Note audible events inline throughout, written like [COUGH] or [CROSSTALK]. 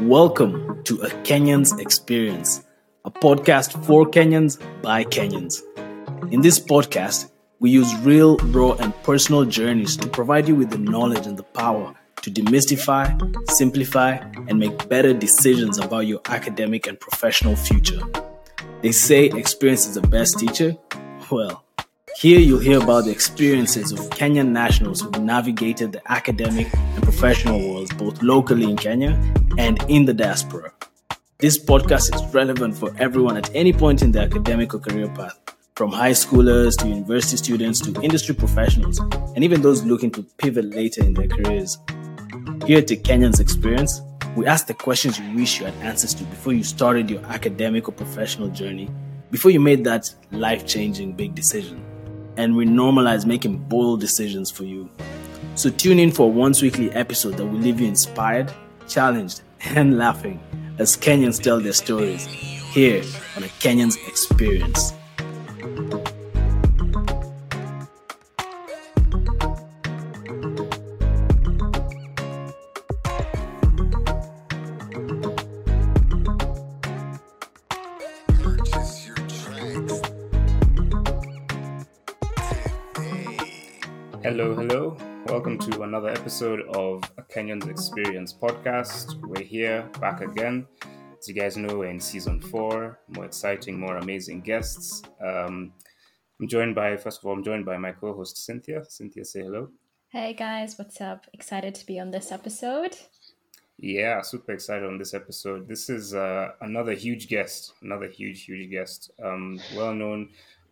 Welcome to A Kenyan's Experience, a podcast for Kenyans by Kenyans. In this podcast, we use real, raw, and personal journeys to provide you with the knowledge and the power to demystify, simplify, and make better decisions about your academic and professional future. They say experience is the best teacher. Well, here you'll hear about the experiences of Kenyan nationals who've navigated the academic and professional worlds both locally in Kenya and in the diaspora. This podcast is relevant for everyone at any point in their academic or career path, from high schoolers to university students to industry professionals, and even those looking to pivot later in their careers. Here the Kenyans Experience, we ask the questions you wish you had answers to before you started your academic or professional journey, before you made that life changing big decision. And we normalize making bold decisions for you. So tune in for a once weekly episode that will leave you inspired, challenged, and [LAUGHS] laughing as Kenyans tell their stories here on a Kenyans Experience. Another episode of a Kenyans Experience podcast. We're here back again. As you guys know, we're in season four. More exciting, more amazing guests. Um, I'm joined by, first of all, I'm joined by my co host Cynthia. Cynthia, say hello. Hey guys, what's up? Excited to be on this episode. Yeah, super excited on this episode. This is uh, another huge guest, another huge, huge guest. Um, well known,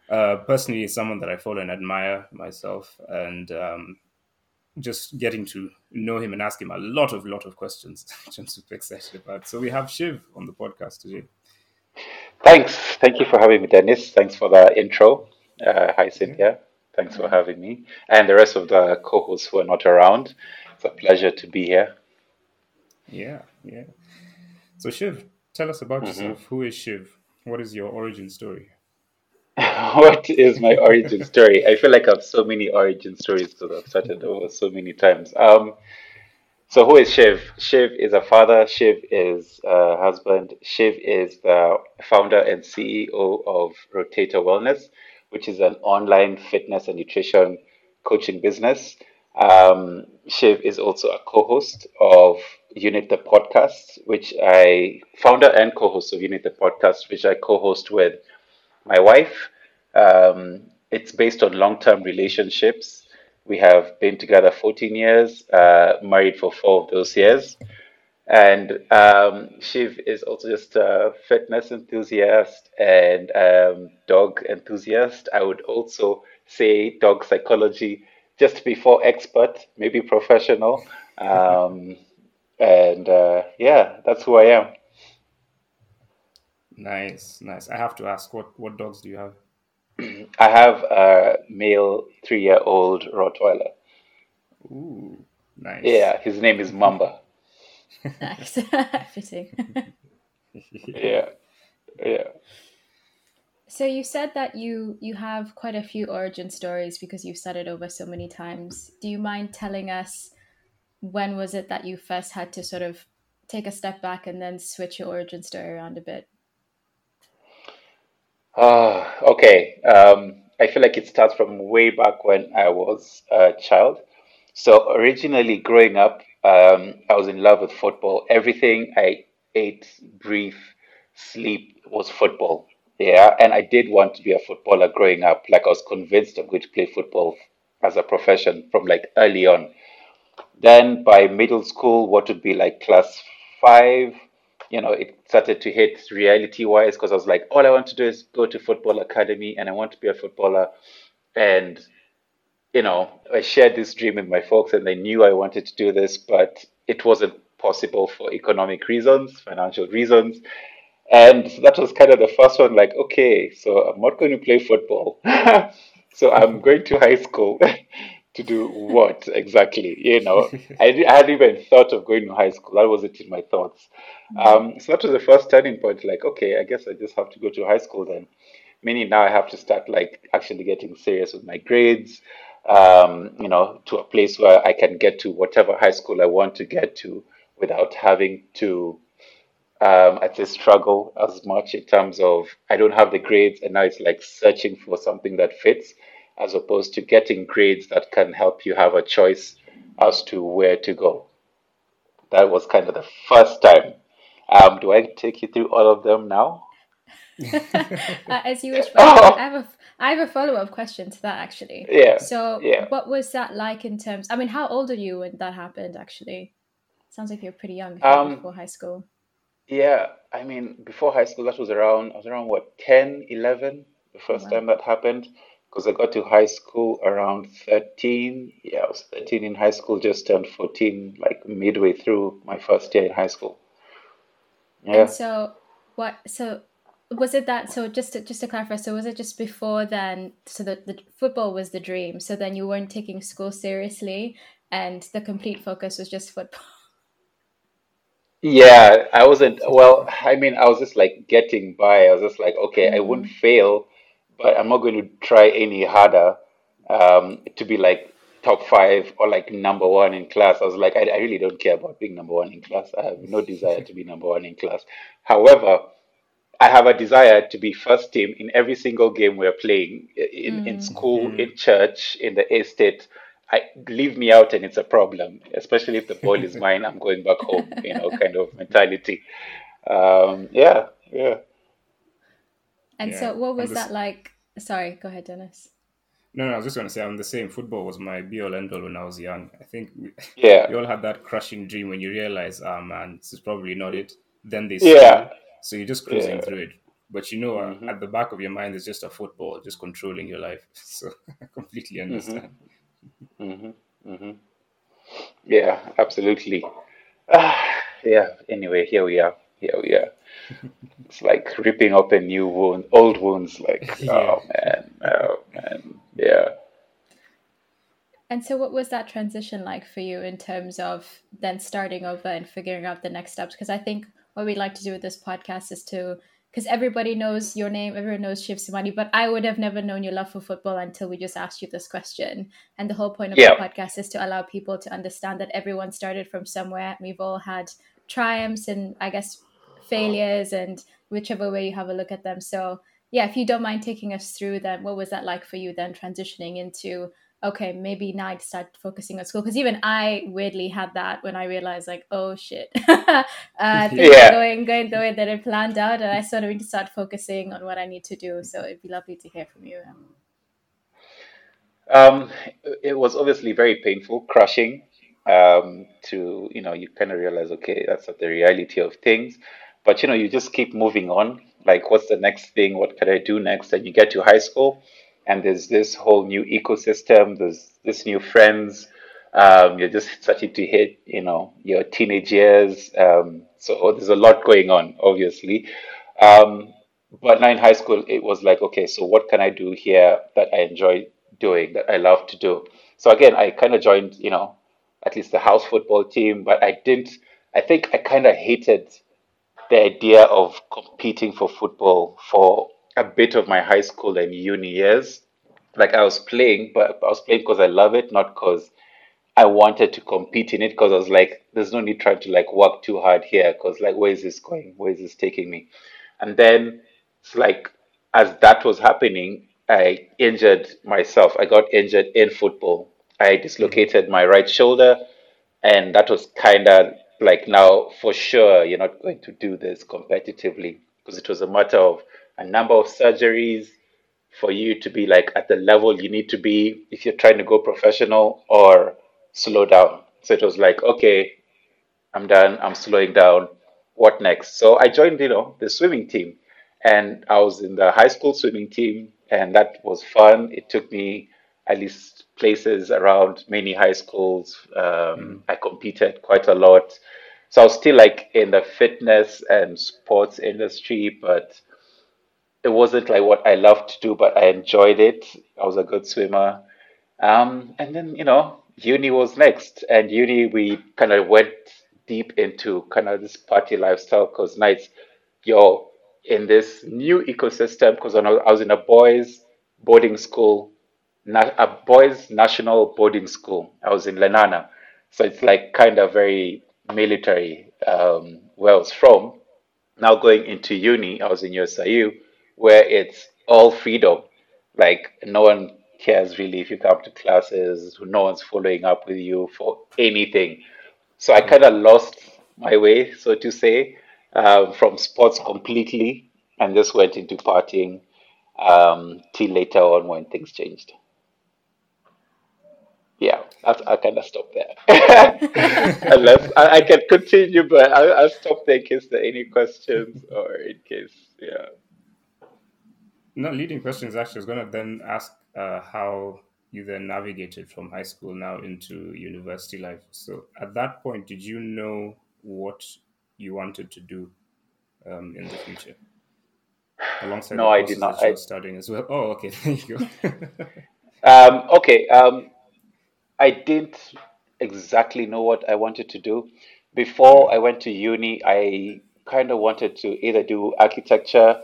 uh, personally, someone that I follow and admire myself, and um, just getting to know him and ask him a lot of, lot of questions, [LAUGHS] which I'm super excited about. So we have Shiv on the podcast today. Thanks. Thank you for having me, Dennis. Thanks for the intro. Uh, hi, Cynthia. Thanks for having me. And the rest of the co hosts who are not around. It's a pleasure to be here. Yeah, yeah. So Shiv, tell us about yourself. Who is Shiv? What is your origin story? [LAUGHS] what is my origin story? I feel like I have so many origin stories because I've started over so many times. Um, so who is Shiv? Shiv is a father. Shiv is a husband. Shiv is the founder and CEO of Rotator Wellness, which is an online fitness and nutrition coaching business. Um, Shiv is also a co-host of Unit the Podcast, which I founder and co-host of Unit the Podcast, which I co-host with my wife. Um, it's based on long-term relationships. We have been together 14 years, uh, married for four of those years. And um, Shiv is also just a fitness enthusiast and um, dog enthusiast. I would also say dog psychology, just before expert, maybe professional. Um, [LAUGHS] and uh, yeah, that's who I am. Nice, nice. I have to ask, what what dogs do you have? I have a male three-year-old Rottweiler. Ooh, nice. Yeah, his name is Mamba. Nice. [LAUGHS] Fitting. [LAUGHS] Yeah, yeah. so you said that you you have quite a few origin stories because you've said it over so many times. Do you mind telling us when was it that you first had to sort of take a step back and then switch your origin story around a bit? Ah, okay. Um, I feel like it starts from way back when I was a child. So originally, growing up, um, I was in love with football. Everything I ate, breathe, sleep was football. Yeah, and I did want to be a footballer growing up. Like I was convinced I'm going to play football as a profession from like early on. Then by middle school, what would be like class five, you know, it started to hit reality wise because I was like, all I want to do is go to football academy and I want to be a footballer. And, you know, I shared this dream with my folks and they knew I wanted to do this, but it wasn't possible for economic reasons, financial reasons. And so that was kind of the first one like, okay, so I'm not going to play football. [LAUGHS] so I'm going to high school [LAUGHS] to do what exactly? You know, [LAUGHS] I, I hadn't even thought of going to high school. That wasn't in my thoughts. Um, so that was the first turning point. Like, okay, I guess I just have to go to high school then. meaning now I have to start like actually getting serious with my grades, um, you know, to a place where I can get to whatever high school I want to get to without having to um, at least struggle as much in terms of I don't have the grades, and now it's like searching for something that fits, as opposed to getting grades that can help you have a choice as to where to go. That was kind of the first time. Um, do I take you through all of them now? [LAUGHS] uh, as you wish. [LAUGHS] But I have a I have a follow up question to that actually. Yeah. So, Yeah. what was that like in terms? I mean, how old are you when that happened? Actually, sounds like you're pretty young if you were Um, before high school. Yeah, I mean, before high school, that was around, I was around what, 10, 11, the Oh, first wow. time that happened. Because I got to high school around 13. Yeah, I was 13 in high school, just turned 14, like midway through my first year in high school. Yeah. And so, what? So, was it that? So, just to, just to clarify, so was it just before then? So the, the football was the dream. So then you weren't taking school seriously, and the complete focus was just football. Yeah, I wasn't, well, I mean, I was just like getting by. I was just like, okay, I wouldn't Mm, fail, but I'm not going to try any harder um, to be like top five or like number one in class. I was like, I, I really don't care about being number one in class. I have no desire to be number one in class. However, I have a desire to be first team in every single game we're playing in, in mm, school, in church, in the estate. I leave me out and it's a problem, especially if the ball is [LAUGHS] mine, I'm going back home, you know, kind of mentality. Um, yeah, yeah. And Yeah. so, what was this, that like? Sorry, go ahead, Dennis. no, no, I was just going to say I'm the same. Football was my be all end all when I was young. I think we, [LAUGHS] Yeah, we all had that crushing dream when you realize, ah, man, this is probably not it. Then they yeah, score, so you're just cruising yeah. through it. But you know, uh, hmm at the back of your mind is just a football, just controlling your life. [LAUGHS] So I completely hmm understand. hmm Mm-hmm. Yeah, absolutely. Ah, [SIGHS] yeah, anyway, here we are. Here we are. It's like ripping open new wound, old wounds. Like, [LAUGHS] yeah. oh man, oh man, yeah. And so, what was that transition like for you in terms of then starting over and figuring out the next steps? Because I think what we like to do with this podcast is to, because everybody knows your name, everyone knows Shiv Simani, but I would have never known your love for football until we just asked you this question. And the whole point of the podcast is to allow people to understand that everyone started from somewhere. We've all had triumphs and I guess failures, and whichever way you have a look at them. So, yeah, if you don't mind taking us through them, what was that like for you then transitioning into? okay, maybe now I'd start focusing on school. Because even I weirdly had that when I realized, like, oh shit, [LAUGHS] uh, things are going going the way that I planned out, and I sort of need to start focusing on what I need to do. So it'd be lovely to hear from you. Um, it was obviously very painful, crushing. Um, to you know, you kind of realize, okay, that's not the reality of things. But you know, you just keep moving on. Like, what's the next thing? What can I do next? And you get to high school, and there's this whole new ecosystem. There's this new friends. Um, you're just starting to hit, you know, your teenage years. Um, so there's a lot going on, obviously. Um, but now in high school, it was like, okay, so what can I do here that I enjoy doing, that I love to do? So again, I kind of joined, you know, at least the house football team, but I didn't, I think I kind of hated the idea of competing for football for a bit of my high school and uni years. Like I was playing, but I was playing because I love it, not because I wanted to compete in it. Because I was like, there's no need trying to like work too hard here. Because like, where is this going? Where is this taking me? And then it's like, as that was happening, I injured myself. I got injured in football. I dislocated my right shoulder, and that was kind of like now for sure you're not going to do this competitively because it was a matter of a number of surgeries for you to be like at the level you need to be if you're trying to go professional or slow down. So it was like, okay, I'm done, I'm slowing down. What next? So I joined, you know, the swimming team and I was in the high school swimming team and that was fun. It took me at least places around many high schools. Um, I competed quite a lot. So I was still like in the fitness and sports industry, but it wasn't like what I loved to do, but I enjoyed it. I was a good swimmer. Um, and then, you know, uni was next. And uni, we kind of went deep into kind of this party lifestyle because nights, you're in this new ecosystem because I was in a boys' boarding school, na- a boys' national boarding school. I was in Lenana, so it's like kind of very military um, where I was from. Now going into uni, I was in USIU, where it's all freedom. Like no one cares really if you come to classes, no one's following up with you for anything. So I kind of lost my way, so to say, um, from sports completely and just went into partying um, till later on when things changed. Yeah, I, I kind of stop there. [LAUGHS] Unless I, I can continue, but I, I'll stop there in case there are any questions or in case, yeah. No, leading questions actually I was going to then ask uh, how you then navigated from high school now into university life. So at that point, did you know what you wanted to do um, in the future alongside the No, I did not. I, studying as well? Oh, okay, [LAUGHS] there you go. um, okay, um, I didn't exactly know what I wanted to do. Before I went to uni, I kind of wanted to either do architecture,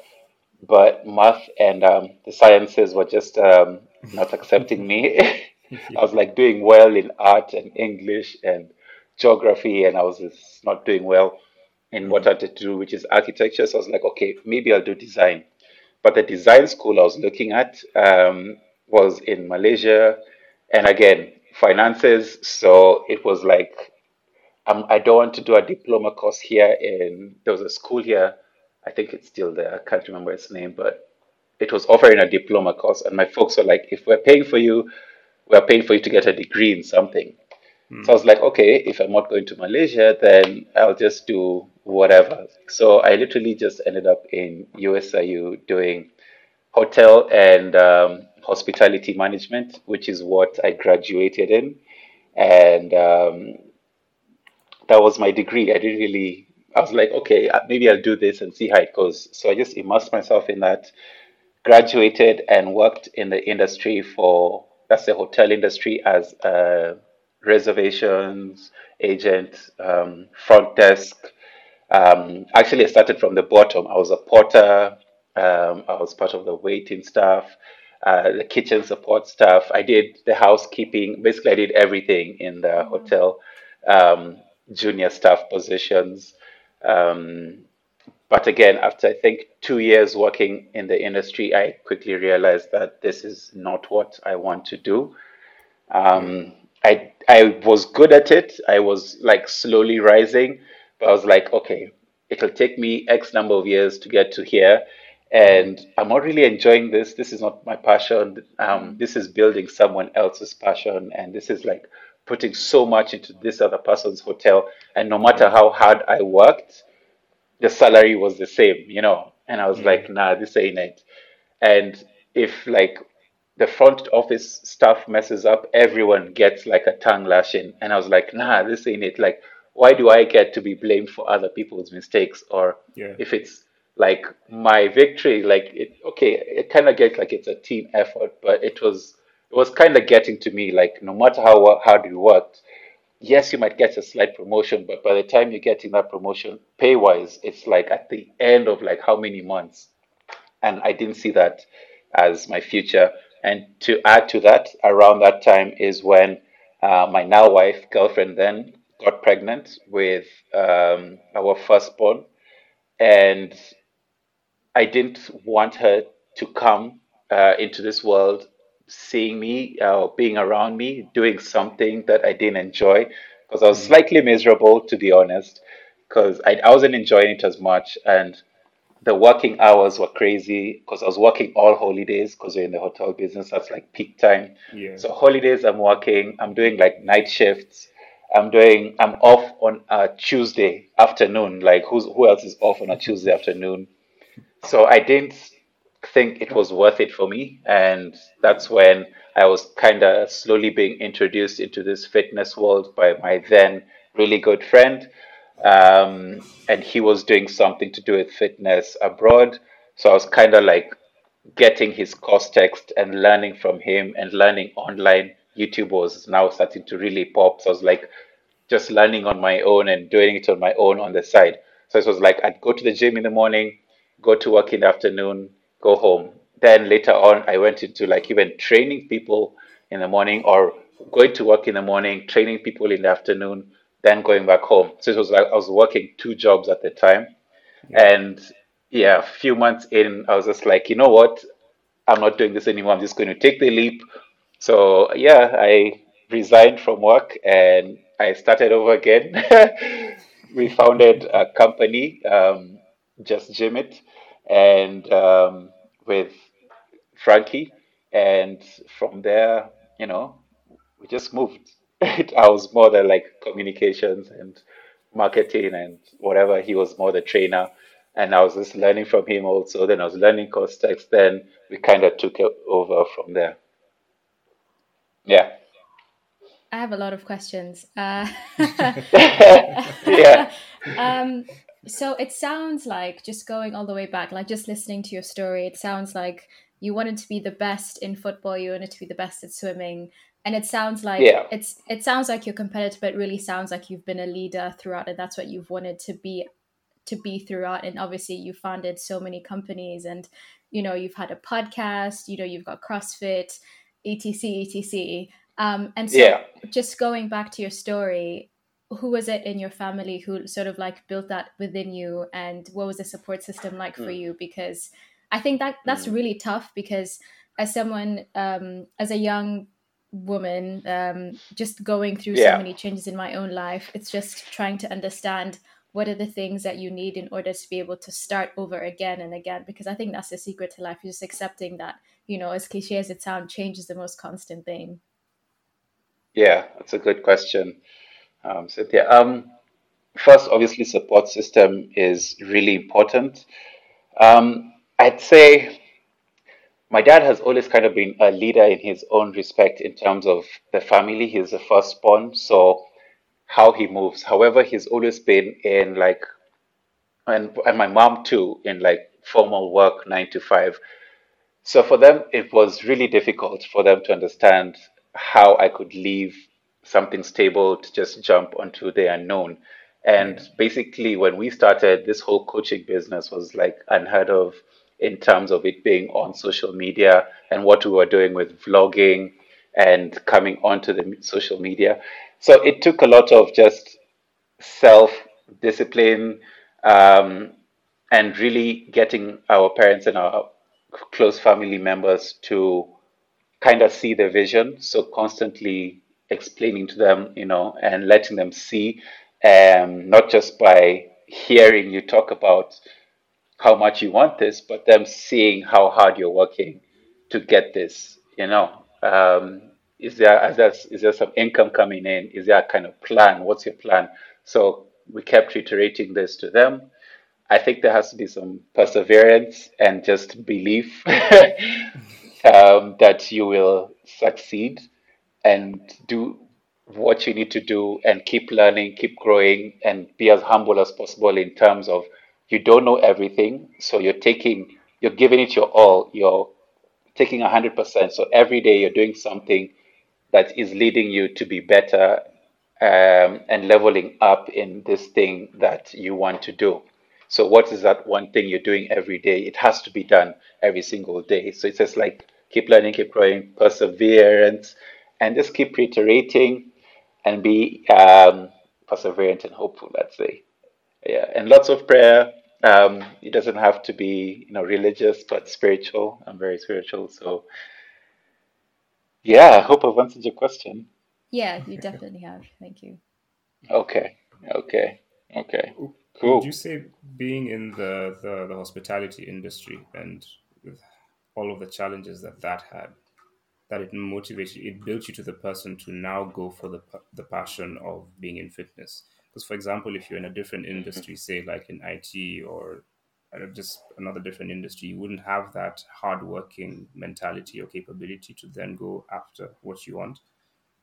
but math and um, the sciences were just um, not accepting me. [LAUGHS] I was like doing well in art and English and geography, and I was just not doing well in what I wanted to do, which is architecture. So I was like, okay, maybe I'll do design. But the design school I was looking at um, was in Malaysia, and again, finances. So it was like, um, I don't want to do a diploma course here. In there was a school here, I think it's still there. I can't remember its name, but it was offering a diploma course, and my folks were like, if we're paying for you, we're paying for you to get a degree in something. So I was like, okay, if I'm not going to Malaysia, then I'll just do whatever. So I literally just ended up in USIU doing hotel and um, hospitality management, which is what I graduated in. And um, that was my degree. I didn't really, I was like, okay, uh, maybe I'll do this and see how it goes. So I just immersed myself in that, graduated and worked in the industry for, that's the hotel industry as a reservations agent, um, front desk. Um, actually, I started from the bottom. I was a porter. Um, I was part of the waiting staff, uh, the kitchen support staff. I did the housekeeping. Basically, I did everything in the hotel, um, junior staff positions. Um, but again, after I think two years working in the industry, I quickly realized that this is not what I want to do. Um, I I was good at it. I was like slowly rising, but I was like, okay, it'll take me X number of years to get to here, and I'm not really enjoying this. This is not my passion. Um, this is building someone else's passion, and this is like putting so much into this other person's hotel. And no matter how hard I worked, the salary was the same, you know. And I was like, nah, this ain't it. And if like the front office staff messes up, everyone gets like a tongue lashing. And I was like, nah, this ain't it. Like, why do I get to be blamed for other people's mistakes? Or Yeah. if it's like my victory, like it, okay, it kind of gets like it's a team effort, but it was it was kind of getting to me. Like no matter how hard you worked, yes, you might get a slight promotion, but by the time you're getting that promotion, pay wise, it's like at the end of like how many months and I didn't see that as my future. And to add to that, around that time is when uh, my now wife, girlfriend, then got pregnant with um, our firstborn, and I didn't want her to come uh, into this world seeing me uh, being around me doing something that I didn't enjoy because I was slightly miserable to be honest because I, I wasn't enjoying it as much and the working hours were crazy because I was working all holidays because we're in the hotel business. That's like peak time. Yeah. So holidays, I'm working. I'm doing like night shifts. I'm doing. I'm off on a Tuesday afternoon. Like who's who else is off on a Tuesday afternoon? So I didn't think it was worth it for me, and that's when I was kind of slowly being introduced into this fitness world by my then really good friend um, and he was doing something to do with fitness abroad. So I was kind of like getting his course text and learning from him and learning online. YouTube was now starting to really pop. So I was like just learning on my own and doing it on my own on the side. So it was like I'd go to the gym in the morning, go to work in the afternoon, go home. Then later on, I went into like even training people in the morning or going to work in the morning, training people in the afternoon, then going back home. So it was like I was working two jobs at the time. And yeah, a few months in, I was just like, you know what? I'm not doing this anymore. I'm just going to take the leap. So yeah, I resigned from work and I started over again. [LAUGHS] we founded a company, um, Just Gym It, and um, with Frankie. And from there, you know, we just moved. [LAUGHS] I was more the like communications and marketing and whatever. He was more the trainer. And I was just learning from him also. Then I was learning Costex. Then we kind of took it over from there. Yeah. I have a lot of questions. Uh, [LAUGHS] [LAUGHS] yeah. um, so it sounds like just going all the way back, like just listening to your story, it sounds like you wanted to be the best in football, you wanted to be the best at swimming, and it sounds like Yeah. it's it sounds like you're competitive, but it really sounds like you've been a leader throughout, and that's what you've wanted to be to be throughout. And obviously, you founded so many companies, and you know you've had a podcast, you know you've got CrossFit, etc, etc. Um, and so Yeah. just going back to your story who was it in your family who sort of like built that within you? And what was the support system like for Mm. you? Because i think that that's Mm. really tough because as someone um as a young woman um just going through so many changes in my own life it's just trying to understand what are the things that you need in order to be able to start over again and again. Because i think that's the secret to life is just accepting that you know as cliche as it sounds change is the most constant thing. Yeah, that's a good question, um, Cynthia. Um, first, obviously, support system is really important. Um, I'd say my dad has always kind of been a leader in his own respect in terms of the family. He's the firstborn, so how he moves. However, he's always been in like, and and my mom too, in like formal work, nine to five. So for them, it was really difficult for them to understand how I could leave something stable to just jump onto the unknown. And basically, when we started, this whole coaching business was like unheard of in terms of it being on social media and what we were doing with vlogging and coming onto the social media. So it took a lot of just self discipline um, and really getting our parents and our close family members to kind of see the vision. So constantly explaining to them, you know, and letting them see, um, not just by hearing you talk about how much you want this, but them seeing how hard you're working to get this. You know, um, is there is there is there some income coming in? Is there a kind of plan? What's your plan? So we kept reiterating this to them. I think there has to be some perseverance and just belief [LAUGHS] um, that you will succeed and do what you need to do and keep learning, keep growing, and be as humble as possible in terms of you don't know everything. So you're taking, you're giving it your all. You're taking 100%. So every day you're doing something that is leading you to be better um, and leveling up in this thing that you want to do. So, what is that one thing you're doing every day? It has to be done every single day. So, it's just like keep learning, keep growing, perseverance, and just keep reiterating and be um, perseverant and hopeful, let's say. Yeah, and lots of prayer. Um, it doesn't have to be, you know, religious, but spiritual. I'm very spiritual, so yeah. I hope I've answered your question. yeah you definitely have thank you Okay, okay, okay, Cool. Would cool. you say being in the, the, the hospitality industry and with all of the challenges that that had, that it motivates you, it built you to the person to now go for the, the passion of being in fitness? Because, for example, if you're in a different industry, say like in IT or uh, just another different industry, you wouldn't have that hardworking mentality or capability to then go after what you want.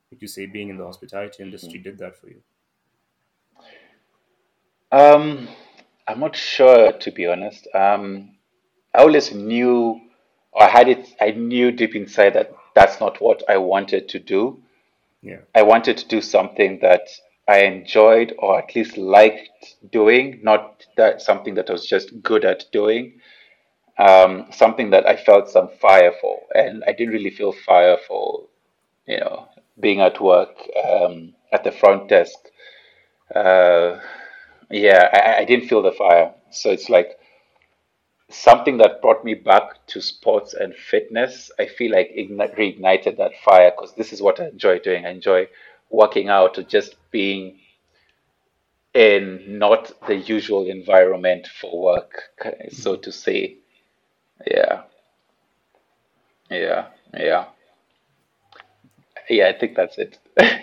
Would you say being in the hospitality industry did that for you? Um, I'm not sure to be honest. Um, I always knew, or I had it, I knew deep inside that that's not what I wanted to do. Yeah. I wanted to do something that I enjoyed or at least liked doing, not that something that I was just good at doing. Um, something that I felt some fire for, and I didn't really feel fire for, you know, being at work um, at the front desk. Uh, yeah, I, I didn't feel the fire. So it's like something that brought me back to sports and fitness. I feel like igni- reignited that fire because this is what I enjoy doing. I enjoy working out or just being in not the usual environment for work, so to say. Yeah, yeah, yeah, yeah. I think that's it. [LAUGHS]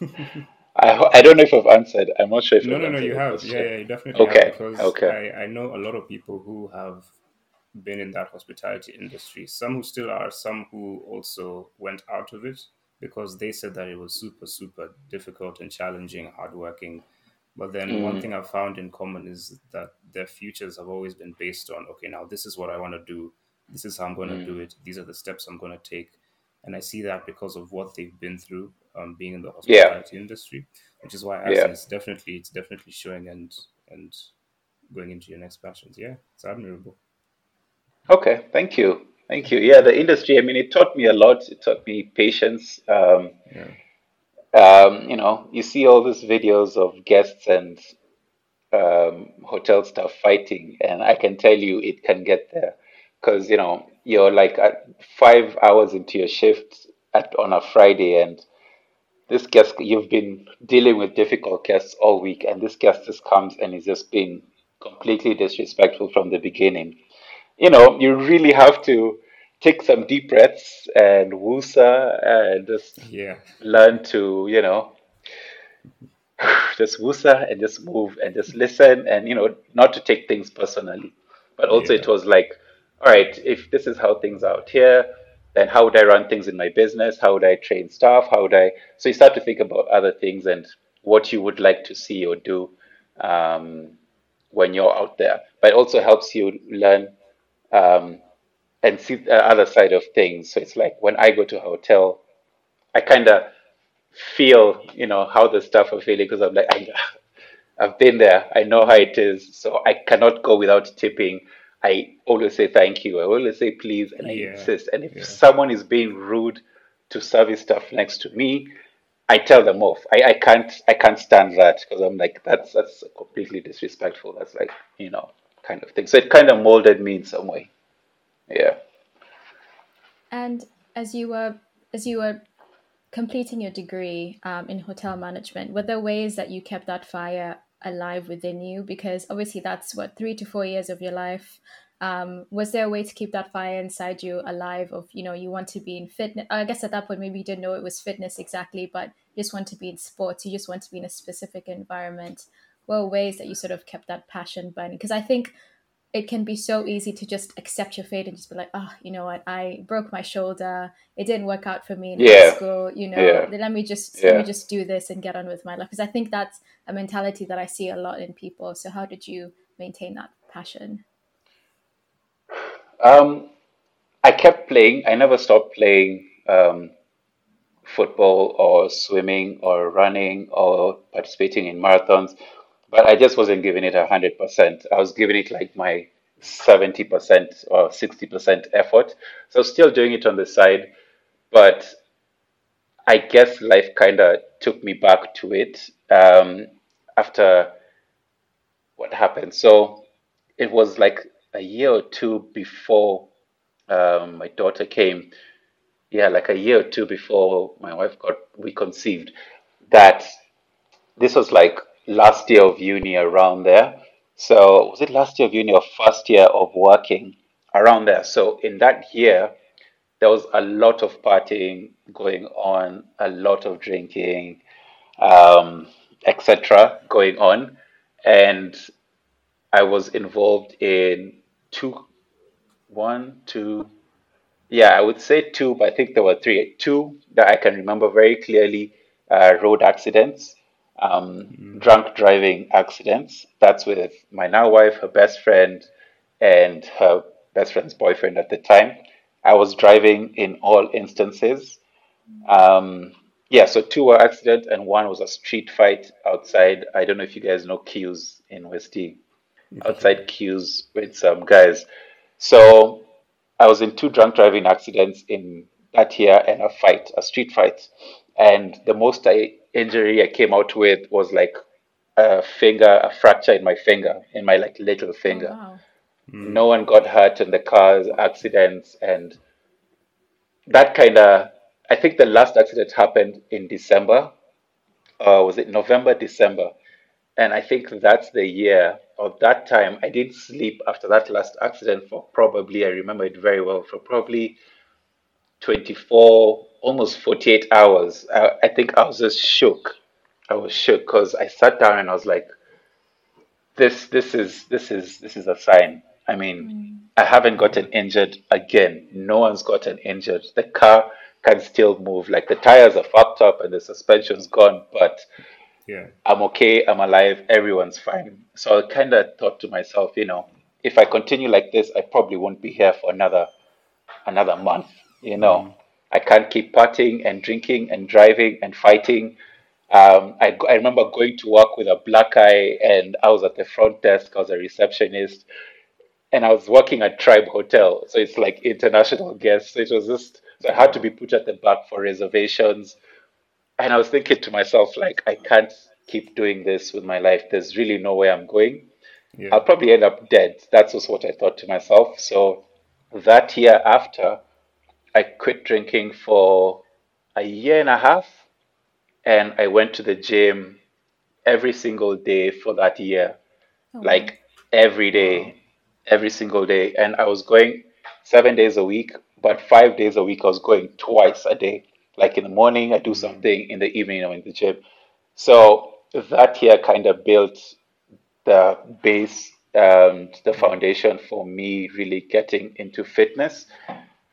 [LAUGHS] I I don't know if I've answered. I'm not sure if No, I've no, no, you have. Yeah, yeah, you definitely have Okay, because okay. I, I know a lot of people who have been in that hospitality industry. Some who still are, some who also went out of it because they said that it was super, super difficult and challenging, hardworking. But then one Mm, thing I've found in common is that their futures have always been based on, okay, now this is what I want to do. This is how I'm going to do mm, it. These are the steps I'm going to take. And I see that because of what they've been through, um, being in the yeah, hospitality industry, which is why I yeah. it's definitely, it's definitely showing and and going into your next passions. Yeah, it's admirable. Okay, thank you. Thank you. Yeah, the industry, I mean, it taught me a lot. It taught me patience. Um, Yeah, um, you know, you see all these videos of guests and um, hotel staff fighting, and I can tell you it can get there because, you know, you're like at five hours into your shift at on a Friday, and this guest, you've been dealing with difficult guests all week, and this guest just comes and is just being completely disrespectful from the beginning. you know, you really have to take some deep breaths and woosa and just yeah, learn to, you know, [SIGHS] just woosa and just move and just listen and, you know, not to take things personally. But also, yeah, it was like, all right, if this is how things are out here, then how would I run things in my business? How would I train staff? How would I? So you start to think about other things and what you would like to see or do um, when you're out there. But it also helps you learn um, and see the other side of things. So it's like when I go to a hotel, I kind of feel, you know, how the staff are feeling because I'm like, [LAUGHS] I've been there. I know how it is. So I cannot go without tipping. I always say thank you. I always say please, and I yeah, insist. And if yeah, someone is being rude to service staff next to me, I tell them off. I, I can't I can't stand that because I'm like that's that's completely disrespectful. That's like you know kind of thing. So it kind of molded me in some way. Yeah. And as you were as you were completing your degree um, in hotel management, were there ways that you kept that fire alive within you? Because obviously that's what three to four years of your life. Um, was there a way to keep that fire inside you alive? Of you know, you want to be in fitness. I guess at that point maybe you didn't know it was fitness exactly, but you just want to be in sports. You just want to be in a specific environment. What were ways that you sort of kept that passion burning? Because I think it can be so easy to just accept your fate and just be like, oh, you know what, I broke my shoulder. It didn't work out for me in high Yeah. school. You know, Yeah. let me just let me just do this and get on with my life. Because I think that's a mentality that I see a lot in people. So how did you maintain that passion? Um, I kept playing. I never stopped playing um, football or swimming or running or participating in marathons, but I just wasn't giving it a hundred percent. I was giving it like my seventy percent or sixty percent effort. So still doing it on the side, but I guess life kind of took me back to it um, after what happened. So it was like a year or two before um, my daughter came. Yeah, like a year or two before my wife got we conceived. That this was like last year of uni around there. So was it last year of uni or first year of working around there? So in that year, there was a lot of partying going on, a lot of drinking, um, etc. going on, and I was involved in two, one, two, yeah, I would say two, but I think there were three. Two that I can remember very clearly uh, road accidents, um, mm, drunk driving accidents. That's with my now wife, her best friend, and her best friend's boyfriend at the time. I was driving in all instances. Um, yeah, so two were accidents and one was a street fight outside. I don't know if you guys know Q's in Westie, outside Q's with some guys. So I was in two drunk driving accidents in that year and a fight, a street fight. And the most I, injury I came out with was like a finger, a fracture in my finger, in my like little finger. Wow. No one got hurt in the cars, accidents, and that kind of. I think the last accident happened in December. Uh, was it November, December? And I think that's the year of that time. I didn't sleep after that last accident for probably, I remember it very well, for probably 24, almost 48 hours. I, I think I was just shook. I was shook because I sat down and I was like, this, this is, this is, this is a sign. I mean, mm. I haven't gotten injured again. No one's gotten injured. The car can still move. Like the tires are fucked up and the suspension's gone, but Yeah. I'm okay, I'm alive, everyone's fine. So I kind of thought to myself, you know, if I continue like this, I probably won't be here for another another month. You know, I can't keep partying and drinking and driving and fighting. Um, I, I remember going to work with a black eye, and I was at the front desk. I was a receptionist, and I was working at Tribe Hotel, so it's like international guests. So it was just so I had to be put at the back for reservations and I was thinking to myself, like, I can't keep doing this with my life. There's really no way I'm going. Yeah. I'll probably end up dead. That was what I thought to myself. So that year after, I quit drinking for a year and a half, and I went to the gym every single day for that year, like every day, every single day. And I was going seven days a week, but five days a week, I was going twice a day. Like in the morning, I do something, in the evening, I'm in the gym. So that year kind of built the base, um, the foundation for me really getting into fitness.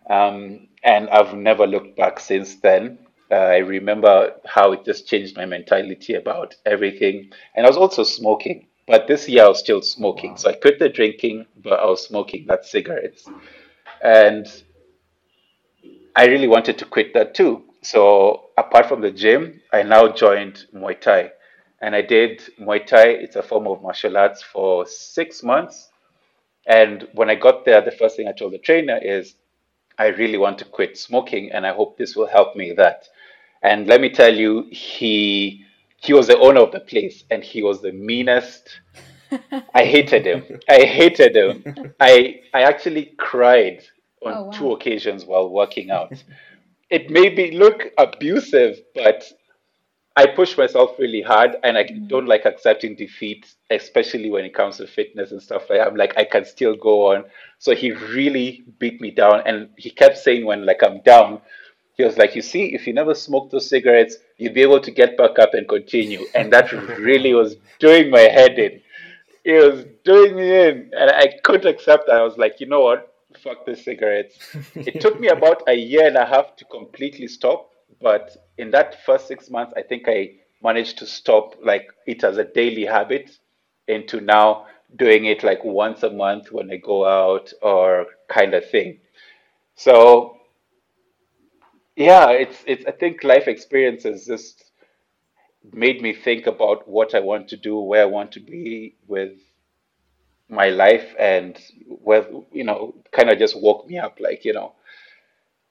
Um, and I've never looked back since then. Uh, I remember how it just changed my mentality about everything. And I was also smoking, but this year I was still smoking. So I quit the drinking, but I was smoking that cigarettes. And I really wanted to quit that too. So apart from the gym, I now joined Muay Thai. And I did Muay Thai, it's a form of martial arts for six months. And when I got there, the first thing I told the trainer is, I really want to quit smoking and I hope this will help me that. And let me tell you, he he was the owner of the place and he was the meanest. [LAUGHS] I hated him. I hated him. I I actually cried on Oh, wow. two occasions while working out. it made me look abusive, but I push myself really hard and I mm-hmm. don't like accepting defeat, especially when it comes to fitness and stuff like that. I'm like, I can still go on. So he really beat me down and he kept saying when like I'm down, he was like, You see, if you never smoked those cigarettes, you'd be able to get back up and continue. And that really was doing my head in. It was doing me in. And I couldn't accept that. I was like, you know what? Fuck the cigarettes. it took me about a year and a half to completely stop. But in that first six months, I think I managed to stop like it as a daily habit into now doing it like once a month when I go out or kind of thing. So yeah, it's it's I think life experiences just made me think about what I want to do, where I want to be with my life and where you know, kind of just woke me up like, you know,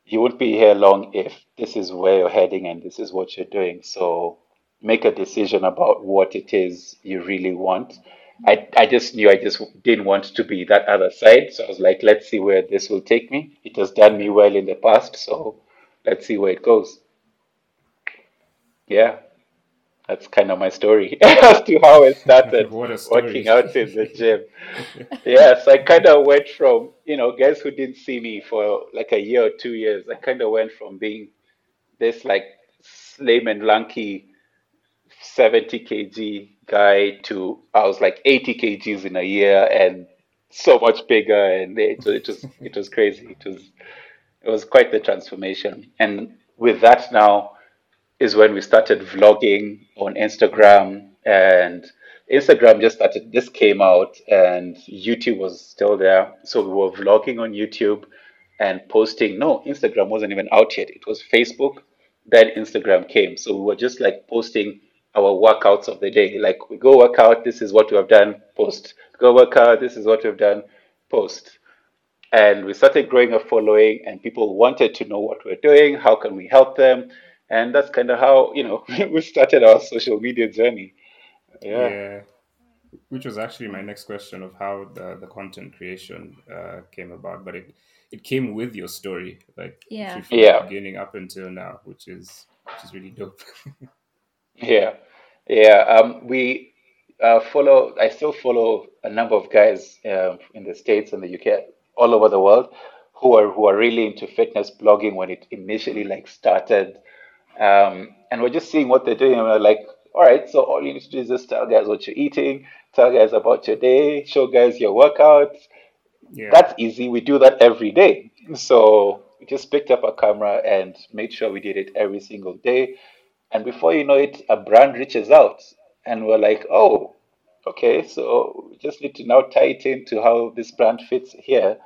you won't be here long if this is where you're heading and this is what you're doing. So make a decision about what it is you really want. I, I just knew I just didn't want to be that other side. So I was like, let's see where this will take me. It has done me well in the past. So let's see where it goes. Yeah, that's kind of my story [LAUGHS] as to how I started [LAUGHS] What a story. working out in the gym. [LAUGHS] yes, I kind of went from, you know, guys who didn't see me for like a year or two years, I kind of went from being this like slim and lanky 70 kg guy to I was like 80 kgs in a year and so much bigger and it, it was it was crazy. It was it was quite the transformation. And with that now is when we started vlogging on Instagram and Instagram just started just came out and YouTube was still there. So we were vlogging on YouTube and posting no, Instagram wasn't even out yet. It was Facebook. then Instagram came. So we were just like posting our workouts of the day. Like we go workout, this is what we have done, post. Go workout, this is what we've done, post. And we started growing a following and people wanted to know what we're doing, how can we help them? And that's kind of how, you know, [LAUGHS] we started our social media journey. Yeah. Yeah. Which was actually my next question of how the, the content creation uh, came about, but it it came with your story, like Yeah. literally from Yeah. the beginning up until now, which is which is really dope. [LAUGHS] Yeah, yeah. Um, we uh, follow. I still follow a number of guys um, in the States and the UK, all over the world, who are who are really into fitness blogging when it initially like started. Um, and we're just seeing what they're doing, and we're like, all right. So all you need to do is just tell guys what you're eating, tell guys about your day, show guys your workouts. yeah, That's easy. We do that every day. So we just picked up a camera and made sure we did it every single day. And before you know it, a brand reaches out and we're like, oh, okay, so we just need to now tie it into how this brand fits here.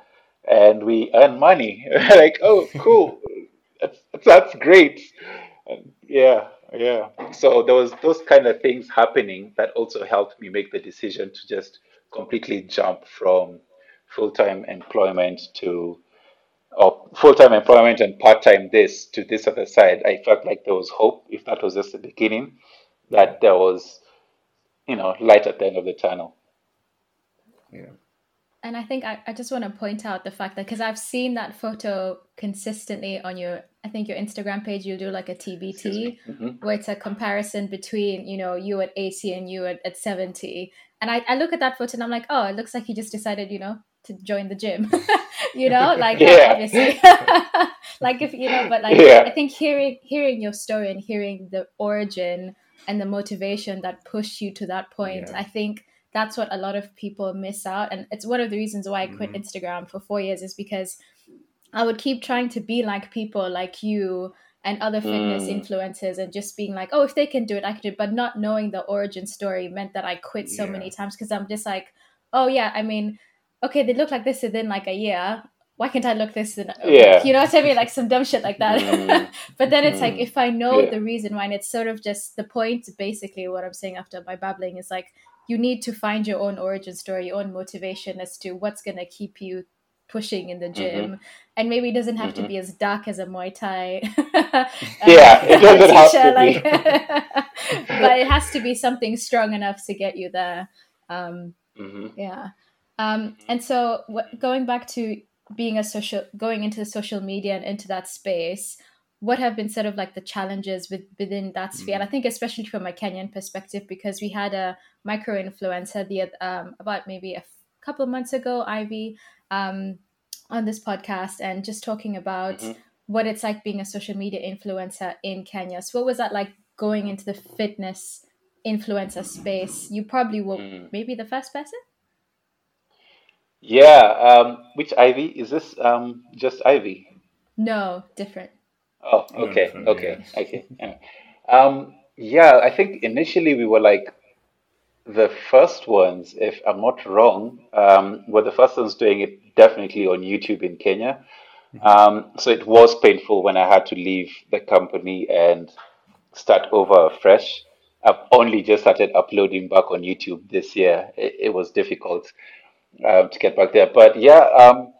And we earn money. [LAUGHS] like, oh, cool. [LAUGHS] That's, that's great. And yeah, yeah. So there was those kind of things happening that also helped me make the decision to just completely jump from full-time employment to or full-time employment and part-time this to this other side. I felt like there was hope if that was just the beginning that there was you know light at the end of the tunnel. Yeah, And I think I, I just want to point out the fact that because I've seen that photo consistently on your, I think your Instagram page, you'll do like a TBT Mhm. where it's a comparison between, you know, you at 80 and you at, at 70. And I, I look at that photo and I'm like, oh, it looks like you just decided, you know, to join the gym. [LAUGHS] you know, like [LAUGHS] Yeah. obviously. [LAUGHS] like if you know, but like Yeah. I think hearing hearing your story and hearing the origin and the motivation that pushed you to that point, Yeah. I think that's what a lot of people miss out. And it's one of the reasons why I quit Mhm. Instagram for four years is because I would keep trying to be like people like you and other fitness Mm. influencers and just being like, oh, if they can do it, I can do it. But not knowing the origin story meant that I quit so Yeah. many times because I'm just like, oh, yeah, I mean, okay, they look like this within like a year. Why can't I look this in? Yeah. You know what I mean? Like some dumb shit like that. Mm. [LAUGHS] but then it's like, Mm. if I know Yeah. the reason why, and it's sort of just the point, basically, what I'm saying after my babbling is like, you need to find your own origin story, your own motivation as to what's going to keep you pushing in the gym. And maybe it doesn't have to Mhm. be as dark as a Muay Thai. [LAUGHS] [LAUGHS] Yeah, it [LAUGHS] doesn't have teacher, to be. but it has to be something strong enough to get you there. Um, Mhm. yeah. Um, and so what, going back to being a social, going into social media and into that space, what have been sort of like the challenges with, within that sphere? And I think especially from a Kenyan perspective, because we had a micro influencer the um, about maybe a couple of months ago, Ivy, um, on this podcast, and just talking about Mhm. what it's like being a social media influencer in Kenya. So what was that like going into the fitness influencer space? You probably were Mm. maybe the first person. yeah um which ivy is this um just ivy No, different. Oh, No, okay, okay, okay. Um, yeah, I think initially we were like the first ones, if I'm not wrong, um, were the first ones doing it definitely on YouTube in Kenya. Um, so it was painful when I had to leave the company and start over fresh. I've only just started uploading back on YouTube this year. It, it was difficult um, to get back there, but yeah, um,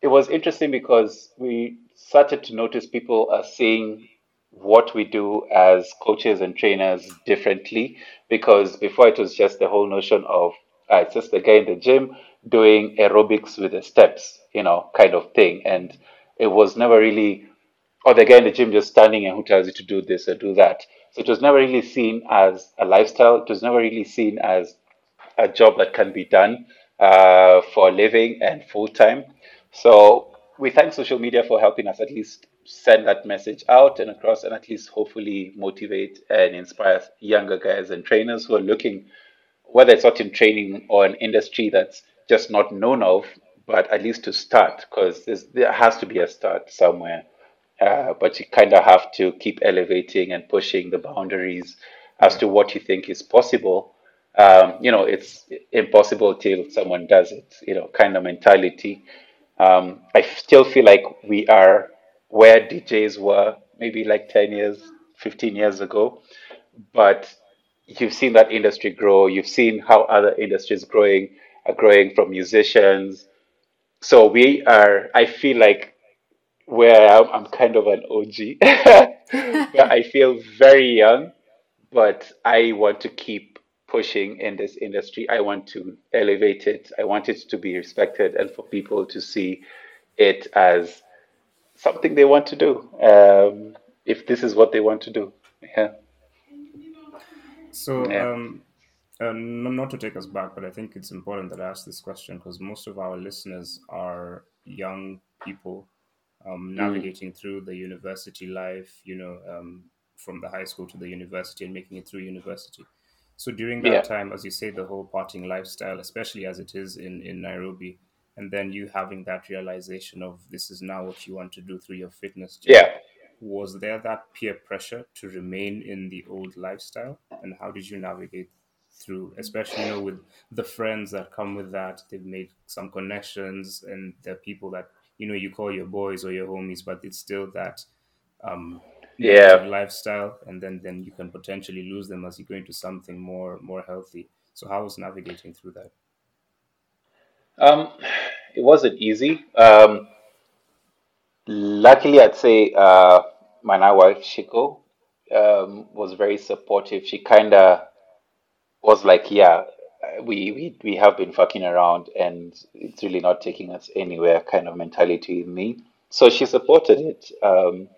it was interesting because we started to notice people are seeing what we do as coaches and trainers differently because before it was just the whole notion of ah, it's just the guy in the gym doing aerobics with the steps, you know, kind of thing. And it was never really, or the guy in the gym just standing and who tells you to do this or do that. So it was never really seen as a lifestyle. It was never really seen as a job that can be done uh, for a living and full time. So we thank social media for helping us at least send that message out and across, and at least hopefully motivate and inspire younger guys and trainers who are looking, whether it's not in training or an industry that's just not known of, but at least to start, because there has to be a start somewhere. Uh, but you kind of have to keep elevating and pushing the boundaries as to what you think is possible. Um, you know, it's impossible till someone does it, you know, kind of mentality. Um, I still feel like we are where DJs were maybe like 10 years, 15 years ago. But you've seen that industry grow. You've seen how other industries growing are growing from musicians. So we are, I feel like where I am, I'm kind of an OG. [LAUGHS] I feel very young, but I want to keep pushing in this industry. I want to elevate it. I want it to be respected and for people to see it as something they want to do. Um, if this is what they want to do. Yeah. So, Yeah. um, n- not to take us back, but I think it's important that I ask this question because most of our listeners are young people um, Mm. navigating through the university life, you know, um, from the high school to the university and making it through university. So during that Yeah. time, as you say, the whole partying lifestyle, especially as it is in, in Nairobi, and then you having that realization of this is now what you want to do through your fitness journey Yeah. was there that peer pressure to remain in the old lifestyle and how did you navigate through especially you know with the friends that come with that they've made some connections and they're people that you know you call your boys or your homies but it's still that um Yeah. lifestyle and then then you can potentially lose them as you go into something more more healthy so how was navigating through that Um, it wasn't easy. Um, luckily, I'd say uh, my now wife Shiko um, was very supportive. She kind of was like, "Yeah, we, we we have been fucking around, and it's really not taking us anywhere." Kind of mentality in me. So she supported it. Um,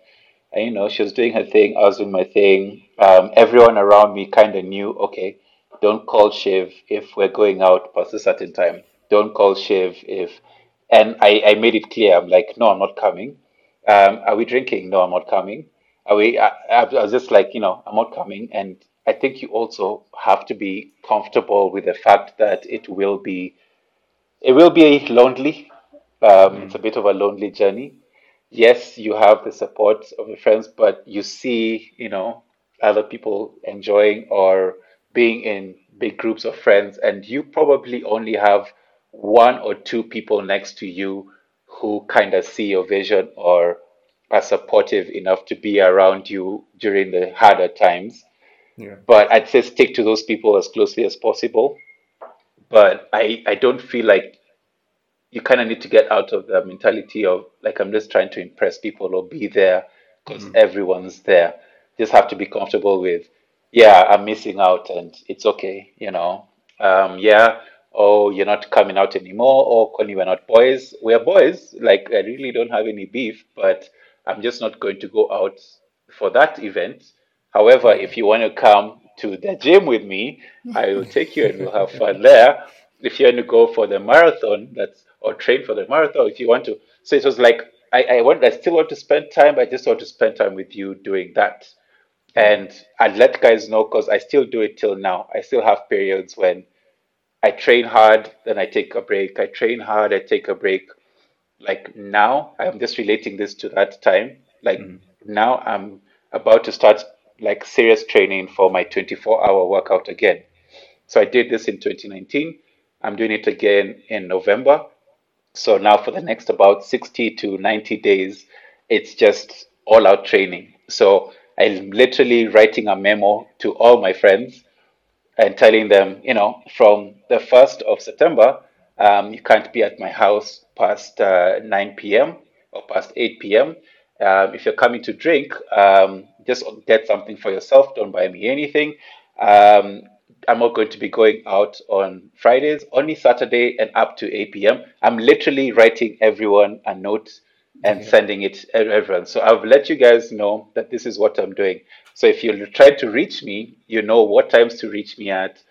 and, you know, she was doing her thing. I was doing my thing. Um, everyone around me kind of knew, okay, don't call Shiv if we're going out past a certain time. Don't call Shiv if, and I, I made it clear. I'm like, no, I'm not coming. Um, are we drinking? No, I'm not coming. Are we? I, I was just like, you know, I'm not coming. And I think you also have to be comfortable with the fact that it will be, it will be lonely. Um, it's a bit of a lonely journey yes, you have the support of your friends, but you see, you know, other people enjoying or being in big groups of friends, and you probably only have one or two people next to you who kind of see your vision or are supportive enough to be around you during the harder times. yeah But I'd say stick to those people as closely as possible. But I, I don't feel like you kind of need to get out of the mentality of like I'm just trying to impress people or be there because everyone's there. Just have to be comfortable with, yeah, I'm missing out and it's okay, you know. Um, yeah, oh, you're not coming out anymore, or Connie, we're not boys. We're boys. Like I really don't have any beef, but I'm just not going to go out for that event. However, if you want to come to the gym with me, I will take you and we'll have fun there. If you want to go for the marathon, that's or train for the marathon, if you want to. So it was like I, I want I still want to spend time. I just want to spend time with you doing that. And I'd let guys know because I still do it till now. I still have periods when I train hard, then I take a break. I train hard, I take a break. Like now, I'm just relating this to that time. Like mm-hmm. now, I'm about to start like serious training for my 24 hour workout again. So I did this in 2019. I'm doing it again in November. So now for the next about 60 to 90 days, it's just all out training. So I'm literally writing a memo to all my friends and telling them, you know, from the 1st of September, um, you can't be at my house past uh, 9 p.m. or past 8 p.m. Um, if you're coming to drink, um, just get something for yourself. Don't buy me anything. Um, I'm not going to be going out on Fridays, only Saturday and up to 8 p.m. I'm literally writing everyone a note and sending it to everyone. So I've let you guys know that this is what I'm doing. So if you try to reach me, you know what times to reach me at,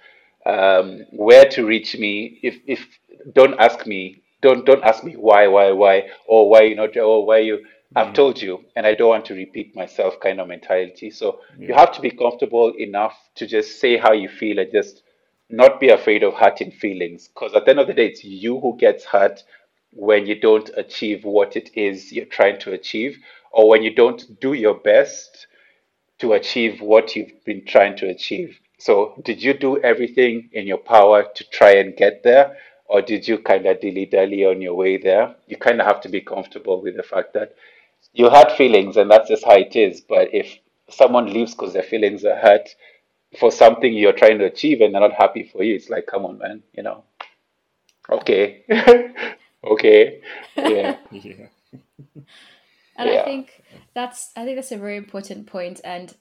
um, where to reach me. If if don't ask me, don't don't ask me why why why or why you not or why you. I've told you, and I don't want to repeat myself kind of mentality. So you have to be comfortable enough to just say how you feel and just not be afraid of hurting feelings. Because at the end of the day, it's you who gets hurt when you don't achieve what it is you're trying to achieve, or when you don't do your best to achieve what you've been trying to achieve. So, did you do everything in your power to try and get there, or did you kind of dilly dally on your way there? You kind of have to be comfortable with the fact that you hurt feelings, and that's just how it is. But if someone leaves because their feelings are hurt for something you're trying to achieve and they're not happy for you, it's like, come on, man, you know. Okay. [LAUGHS] okay. Yeah. [LAUGHS] Yeah. And I think that's I think that's a very important point. And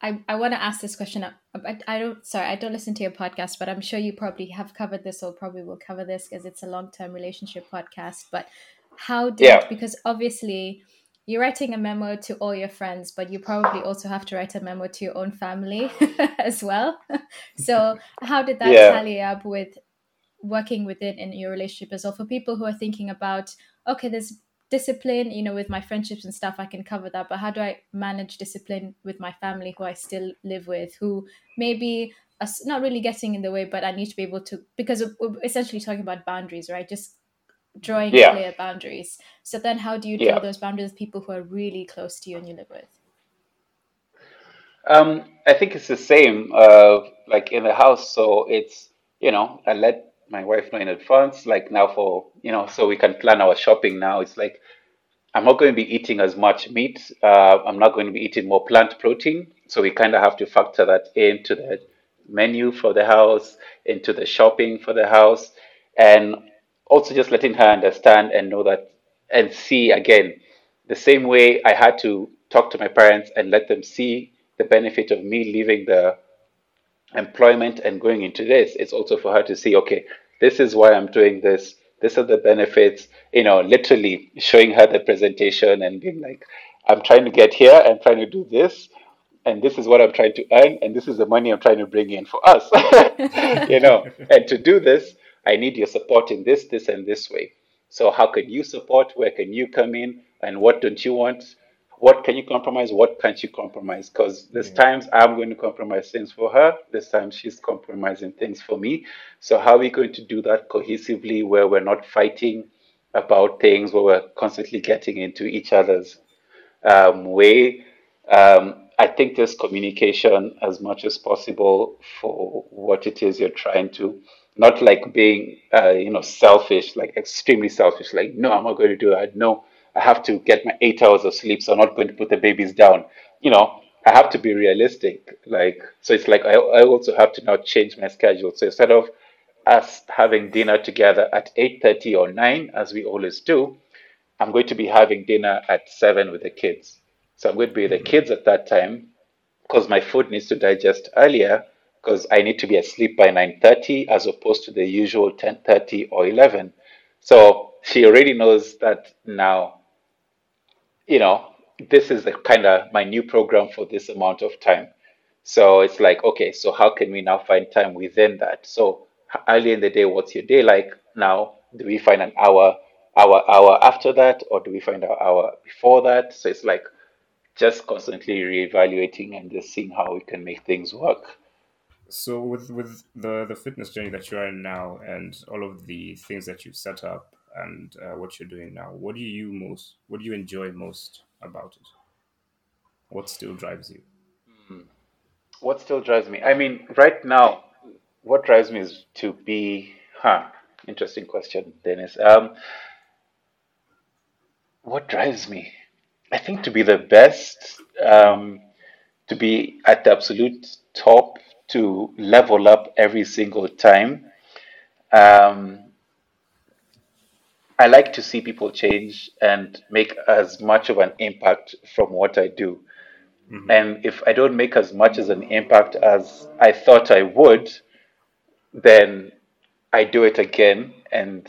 I, I want to ask this question. I, I, don't sorry I don't listen to your podcast, but I'm sure you probably have covered this or probably will cover this because it's a long term relationship podcast. But how did Yeah. because obviously you're writing a memo to all your friends, but you probably also have to write a memo to your own family [LAUGHS] as well. [LAUGHS] so how did that Yeah. tally up with working within in your relationship as well for people who are thinking about okay there's discipline you know with my friendships and stuff i can cover that but how do i manage discipline with my family who i still live with who maybe are not really getting in the way but i need to be able to because we're essentially talking about boundaries right just drawing Yeah. clear boundaries so then how do you draw Yeah. those boundaries with people who are really close to you and you live with Um, I think it's the same, uh, like in the house. So it's, you know, I let my wife know in advance, like now for, you know, so we can plan our shopping now. It's like, I'm not going to be eating as much meat. Uh, I'm not going to be eating more plant protein. So we kind of have to factor that into the menu for the house, into the shopping for the house, and also just letting her understand and know that and see again the same way I had to talk to my parents and let them see the benefit of me leaving the employment and going into this. It's also for her to see, okay, this is why I'm doing this. These are the benefits, you know, literally showing her the presentation and being like, I'm trying to get here, I'm trying to do this, and this is what I'm trying to earn, and this is the money I'm trying to bring in for us. [LAUGHS] you know, and to do this, I need your support in this, this, and this way. So, how can you support? Where can you come in? And what don't you want? What can you compromise? What can't you compromise? Because there's times I'm going to compromise things for her, there's times she's compromising things for me. So, how are we going to do that cohesively where we're not fighting about things, where we're constantly getting into each other's um, way? Um, I think there's communication as much as possible for what it is you're trying to, not like being, uh, you know, selfish, like extremely selfish. Like, no, I'm not going to do that. No, I have to get my eight hours of sleep, so I'm not going to put the babies down. You know, I have to be realistic. Like, so it's like I, I also have to now change my schedule. So instead of us having dinner together at 8.30 or 9, as we always do, I'm going to be having dinner at 7 with the kids. So I'm going to be with the mm-hmm. kids at that time because my food needs to digest earlier because I need to be asleep by 9.30 as opposed to the usual 10.30 or 11. So she already knows that now, you know, this is kind of my new program for this amount of time. So it's like, okay, so how can we now find time within that? So early in the day, what's your day like? Now, do we find an hour, hour, hour after that, or do we find an hour before that? So it's like just constantly reevaluating and just seeing how we can make things work. So with with the the fitness journey that you are in now, and all of the things that you've set up, and uh, what you're doing now, what do you most, what do you enjoy most about it? What still drives you? What still drives me? I mean, right now, what drives me is to be, huh? Interesting question, Dennis. Um, what drives me? I think to be the best, um, to be at the absolute top, to level up every single time. Um, I like to see people change and make as much of an impact from what I do. And if I don't make as much as an impact as I thought I would, then I do it again and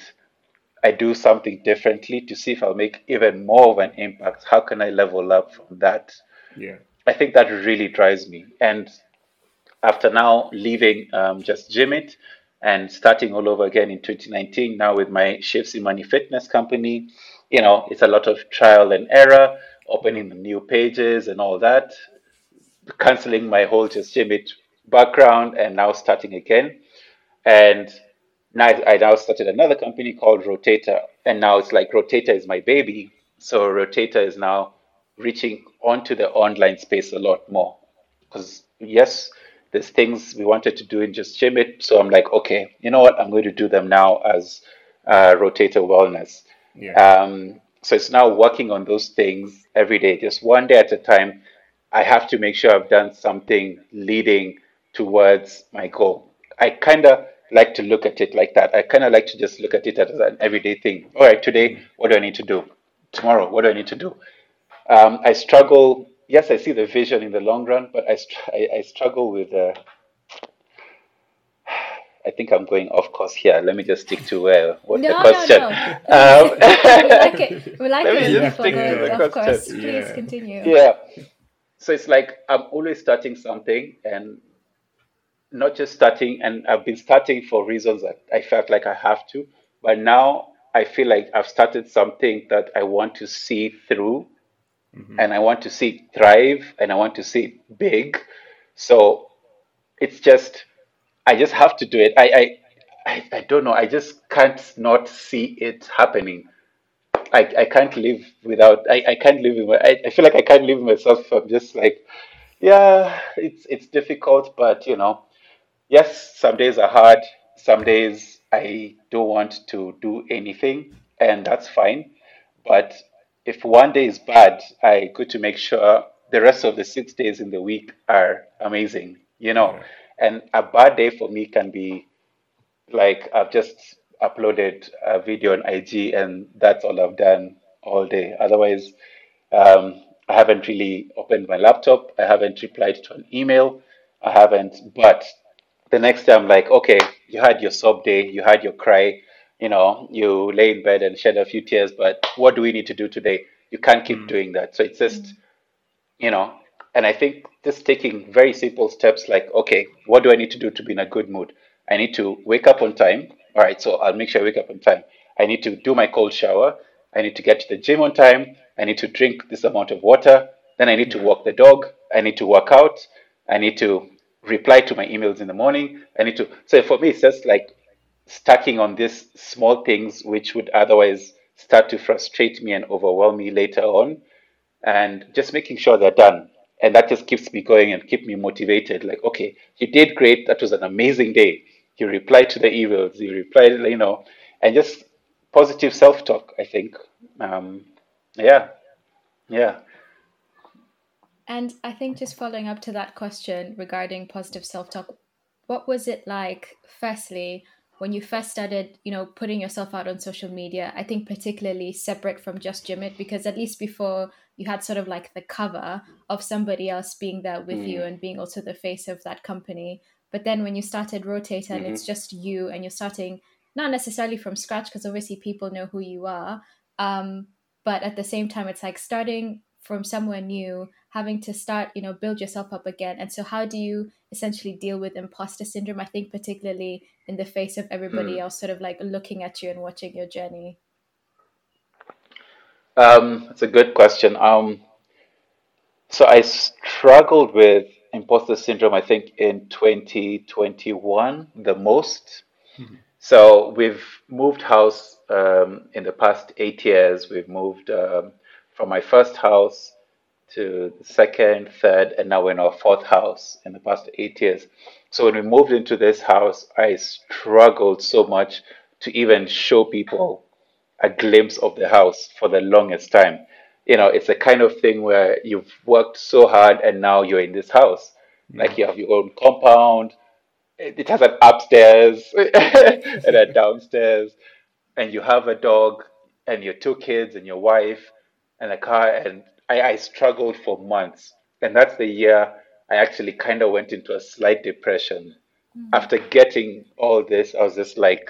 I do something differently to see if I'll make even more of an impact. How can I level up from that? Yeah. I think that really drives me. And after now leaving um, just Gym It and starting all over again in 2019, now with my Shiv Simani Fitness company, you know, it's a lot of trial and error, opening new pages and all that, canceling my whole just Gym It background and now starting again. And now I now started another company called Rotator, and now it's like Rotator is my baby. So Rotator is now reaching onto the online space a lot more. Because yes, there's things we wanted to do in just Gym It. So I'm like, okay, you know what? I'm going to do them now as uh, Rotator Wellness. Yeah. Um, so it's now working on those things every day, just one day at a time. I have to make sure I've done something leading towards my goal. I kind of like to look at it like that. I kind of like to just look at it as an everyday thing. All right, today, what do I need to do? Tomorrow, what do I need to do? Um, I struggle. Yes, I see the vision in the long run, but I, I, I struggle with. Uh, I think I'm going off course here. Let me just stick to uh, what No, the no, question. no. [LAUGHS] Um, we like it. We like Let me it when just stick go, to the of course. question. Please Yeah. continue. yeah. So it's like I'm always starting something and not just starting, and I've been starting for reasons that I felt like I have to, but now I feel like I've started something that I want to see through Mm-hmm. and I want to see it thrive and I want to see it big. So it's just, I just have to do it. I, I, I, I don't know. I just can't not see it happening. I, I can't live without I, I can't live with I, I feel like I can't live myself I'm just like yeah it's it's difficult but you know yes some days are hard some days I don't want to do anything and that's fine but if one day is bad I go to make sure the rest of the six days in the week are amazing you know and a bad day for me can be like I've just uploaded a video on IG and that's all I've done all day. Otherwise, um, I haven't really opened my laptop. I haven't replied to an email. I haven't. But the next day, I'm like, okay, you had your sob day, you had your cry, you know, you lay in bed and shed a few tears. But what do we need to do today? You can't keep mm. doing that. So it's just mm. you know and i think just taking very simple steps like okay what do i need to do to be in a good mood? I need to wake up on time. All right so i'll make sure i wake up on time. I need to do my cold shower. I need to get to the gym on time. I need to drink this amount of water. Then i need to mm. walk the dog. I need to work out. I need to reply to my emails in the morning. I need to so for me it's just like stacking on these small things which would otherwise start to frustrate me and overwhelm me later on and just making sure they're done. And that just keeps me going and keep me motivated. Like, okay, you did great. That was an amazing day. You replied to the emails. You replied, you know, and just positive self-talk. I think. Um, yeah, yeah. And I think just following up to that question regarding positive self-talk, what was it like firstly when you first started, you know, putting yourself out on social media? I think particularly separate from just Gym It because at least before you had sort of like the cover of somebody else being there with you and being also the face of that company. But then when you started Rotator and it's just you and you're starting not necessarily from scratch because obviously people know who you are. Um, but at the same time, it's like starting from somewhere new, having to start, you know, build yourself up again. And so, how do you essentially deal with imposter syndrome? I think, particularly in the face of everybody else sort of like looking at you and watching your journey. Um, it's a good question. Um, so I struggled with imposter syndrome. I think in 2021 the most. So we've moved house um, in the past eight years. We've moved um, from my first house to the second, third, and now we're in our fourth house in the past eight years. So when we moved into this house, I struggled so much to even show people a glimpse of the house for the longest time. You know, it's a kind of thing where you've worked so hard and now you're in this house. Mm. Like you have your own compound, it has an upstairs [LAUGHS] and a downstairs, and you have a dog and your two kids and your wife and a car. And I, I struggled for months. And that's the year I actually kind of went into a slight depression. Mm. After getting all this, I was just like,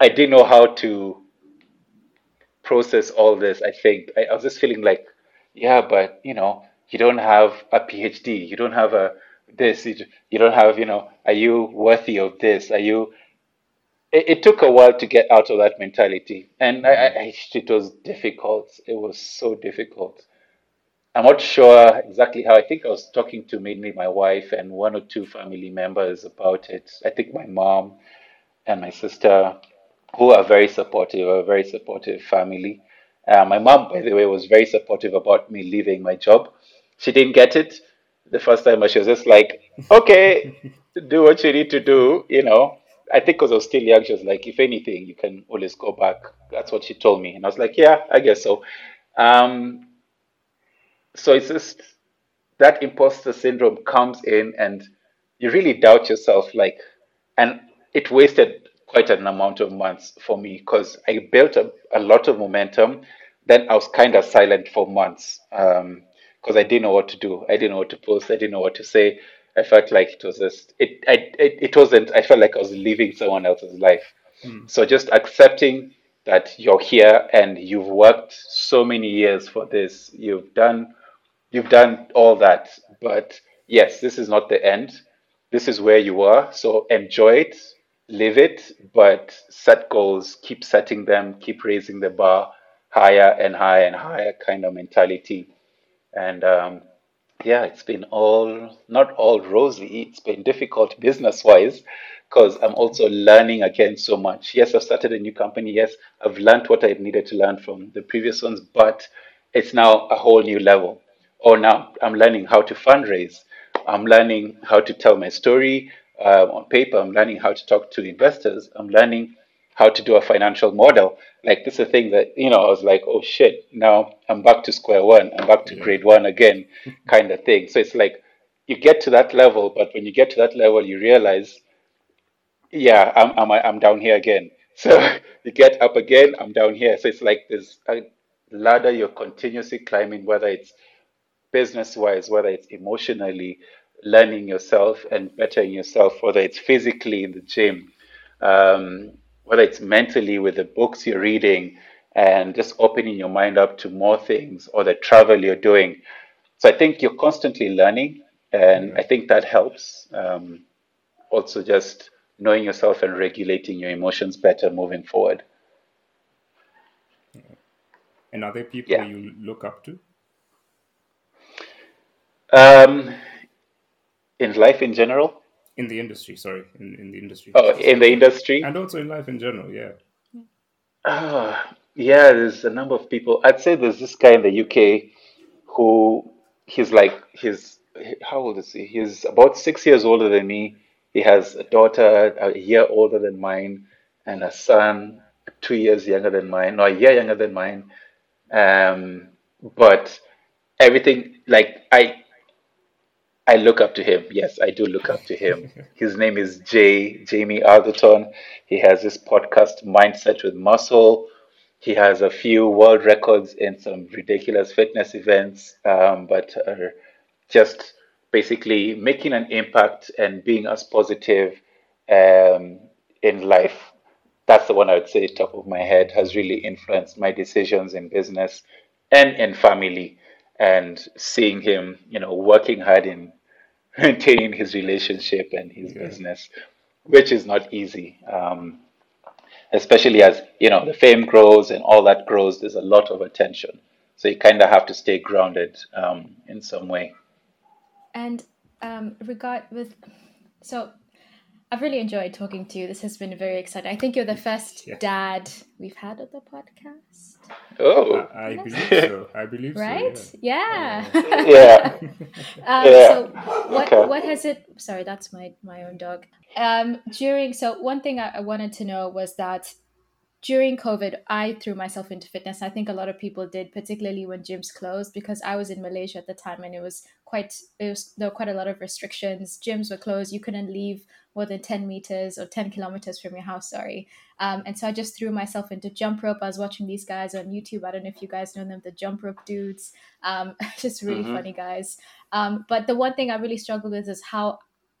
I didn't know how to process all this. I think I, I was just feeling like, yeah, but you know, you don't have a PhD, you don't have a this, you, you don't have, you know, are you worthy of this? Are you? It, it took a while to get out of that mentality, and I, I, it was difficult. It was so difficult. I'm not sure exactly how. I think I was talking to mainly my wife and one or two family members about it. I think my mom and my sister, who are very supportive, are a very supportive family. Uh, my mom, by the way, was very supportive about me leaving my job. She didn't get it the first time, but she was just like, okay, do what you need to do, you know. I think because I was still young, she was like, if anything, you can always go back. That's what she told me. And I was like, yeah, I guess so. Um, so it's just that imposter syndrome comes in and you really doubt yourself. Like, and it wasted quite an amount of months for me because I built a, a lot of momentum. Then I was kind of silent for months because I didn't know what to do. I didn't know what to post. I didn't know what to say. I felt like it was just it. I it, it wasn't. I felt like I was living someone else's life. So just accepting that you're here and you've worked so many years for this. You've done you've done all that. But yes, this is not the end. This is where you are. So enjoy it, live it, but set goals, keep setting them, keep raising the bar higher and higher and higher kind of mentality. And um, yeah, it's been all not all rosy. It's been difficult business wise because I'm also learning again so much. Yes, I've started a new company. Yes, I've learned what I needed to learn from the previous ones, but it's now a whole new level. Or now I'm learning how to fundraise. I'm learning how to tell my story uh, on paper. I'm learning how to talk to investors. I'm learning how to do a financial model. Like this is a thing that you know I was like, oh shit, now I'm back to square one. I'm back to grade one again, [LAUGHS] kind of thing. So it's like you get to that level, but when you get to that level, you realize, yeah, I'm I'm I'm down here again. [LAUGHS] So you get up again, I'm down here. So it's like there's a ladder you're continuously climbing, whether it's business wise, whether it's emotionally learning yourself and bettering yourself, whether it's physically in the gym, um, whether it's mentally with the books you're reading and just opening your mind up to more things or the travel you're doing. So I think you're constantly learning, and I think that helps. Um, also, just knowing yourself and regulating your emotions better moving forward. And are there people Yeah. you look up to? Um, in life in general, In the industry, sorry, in, in the industry. oh, in the industry, And also in life in general, yeah. Ah, yeah, there's a number of people. I'd say there's this guy in the UK who he's like he's how old is he? He's about six years older than me. He has a daughter a year older than mine and a son two years younger than mine, no, a year younger than mine. Um, but everything like I I look up to him. Yes, I do look up to him. [LAUGHS] His name is Jay Jamie Alderton. He has this podcast, Mindset with Muscle. He has a few world records in some ridiculous fitness events, um, but uh, just basically making an impact and being as positive um, in life. That's the one I would say, top of my head, has really influenced my decisions in business and in family. And seeing him, you know, working hard in maintaining his relationship and his business, which is not easy. Um, especially as you know the fame grows and all that grows, there's a lot of attention. So you kind of have to stay grounded um, in some way. And um, regard with, so I've really enjoyed talking to you. This has been very exciting. I think you're the first Yeah. dad we've had on the podcast, Oh, I, I believe so. I believe right? so. Yeah. [LAUGHS] yeah. um, Yeah. So what Okay. what has it? Sorry, that's my my own dog. Um, during so one thing I, I wanted to know was that during COVID, I threw myself into fitness. I think a lot of people did, particularly when gyms closed, because I was in Malaysia at the time and it was quite it was there were quite a lot of restrictions. Gyms were closed. You couldn't leave more than ten meters or ten kilometers from your house. Sorry. Um, and so I just threw myself into jump rope. I was watching these guys on YouTube. I don't know if you guys know them, the jump rope dudes. Um, [LAUGHS] just really Mhm. funny guys. Um, but the one thing I really struggled with is how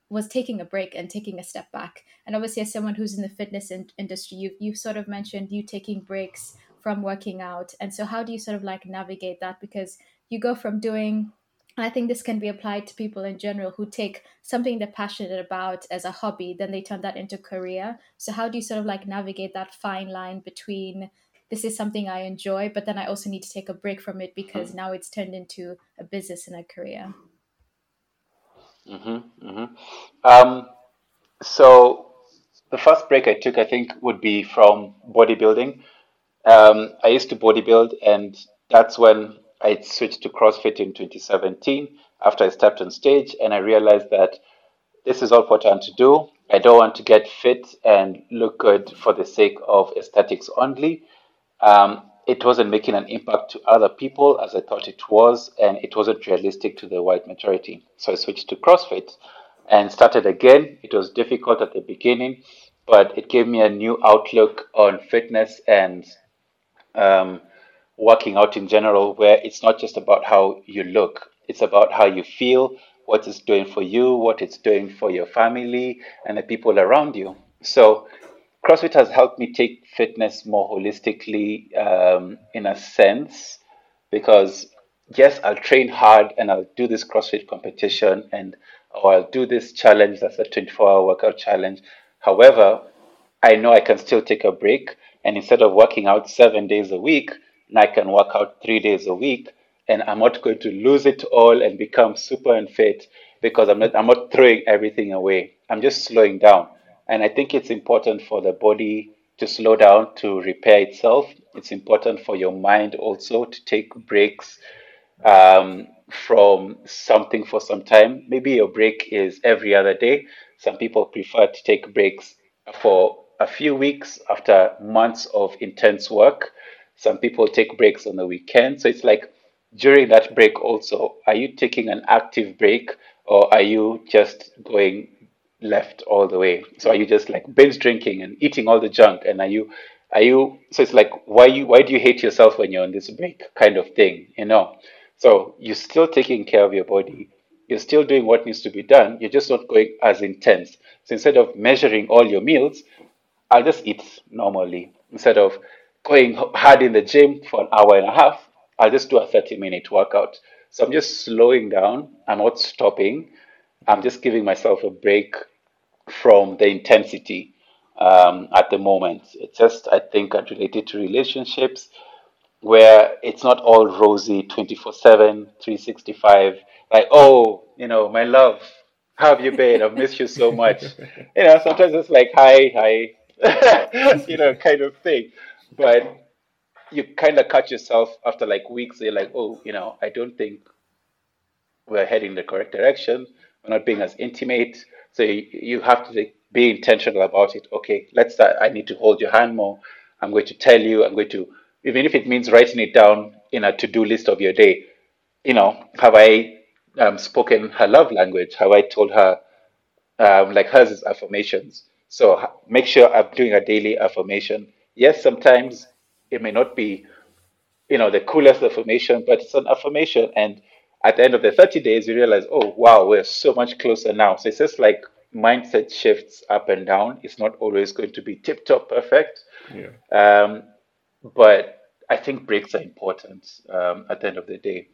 was taking a break and taking a step back. And obviously, as someone who's in the fitness in- industry, you you sort of mentioned you taking breaks from working out. And so, how do you sort of like navigate that? Because you go from doing I think this can be applied to people in general who take something they're passionate about as a hobby, then they turn that into career. So how do you sort of like navigate that fine line between this is something I enjoy, but then I also need to take a break from it because now it's turned into a business and a career. hmm hmm Um, so the first break I took, I think, would be from bodybuilding. Um, I used to bodybuild, and that's when I switched to CrossFit in 2017 after I stepped on stage, and I realized that this is all important to do. I don't want to get fit and look good for the sake of aesthetics only. Um, it wasn't making an impact to other people as I thought it was, and it wasn't realistic to the white majority. So I switched to CrossFit and started again. It was difficult at the beginning, but it gave me a new outlook on fitness and um, working out in general, where it's not just about how you look, it's about how you feel, what it's doing for you, what it's doing for your family, and the people around you. So, CrossFit has helped me take fitness more holistically um, in a sense because, yes, I'll train hard and I'll do this CrossFit competition and or I'll do this challenge that's a 24 hour workout challenge. However, I know I can still take a break and instead of working out seven days a week, I can work out three days a week and I'm not going to lose it all and become super unfit because I'm not I'm not throwing everything away. I'm just slowing down. And I think it's important for the body to slow down to repair itself. It's important for your mind also to take breaks um, from something for some time. Maybe your break is every other day. Some people prefer to take breaks for a few weeks after months of intense work. Some people take breaks on the weekend. So it's like during that break also, are you taking an active break or are you just going left all the way? So are you just like binge drinking and eating all the junk and are you are you so it's like why you why do you hate yourself when you're on this break kind of thing, you know? So you're still taking care of your body. You're still doing what needs to be done. You're just not going as intense. So instead of measuring all your meals, I'll just eat normally. Instead of going hard in the gym for an hour and a half, I'll just do a 30 minute workout. So I'm just slowing down. I'm not stopping. I'm just giving myself a break from the intensity um, at the moment. It's just, I think, related to relationships where it's not all rosy 24 7, 365. Like, oh, you know, my love, how have you been? I've missed you so much. [LAUGHS] You know, sometimes it's like, hi, hi, [LAUGHS] you know, kind of thing. But you kind of catch yourself after like weeks. You're like, oh, you know, I don't think we're heading the correct direction. We're not being as intimate. So you, you have to be intentional about it. Okay, let's start. I need to hold your hand more. I'm going to tell you. I'm going to, even if it means writing it down in a to-do list of your day. You know, have I um, spoken her love language? Have I told her um, like hers is affirmations? So make sure I'm doing a daily affirmation. Yes, sometimes it may not be, you know, the coolest affirmation, but it's an affirmation. And at the end of the 30 days, you realize, oh, wow, we're so much closer now. So it's just like mindset shifts up and down. It's not always going to be tip top perfect. Yeah. Um, but I think breaks are important um, at the end of the day.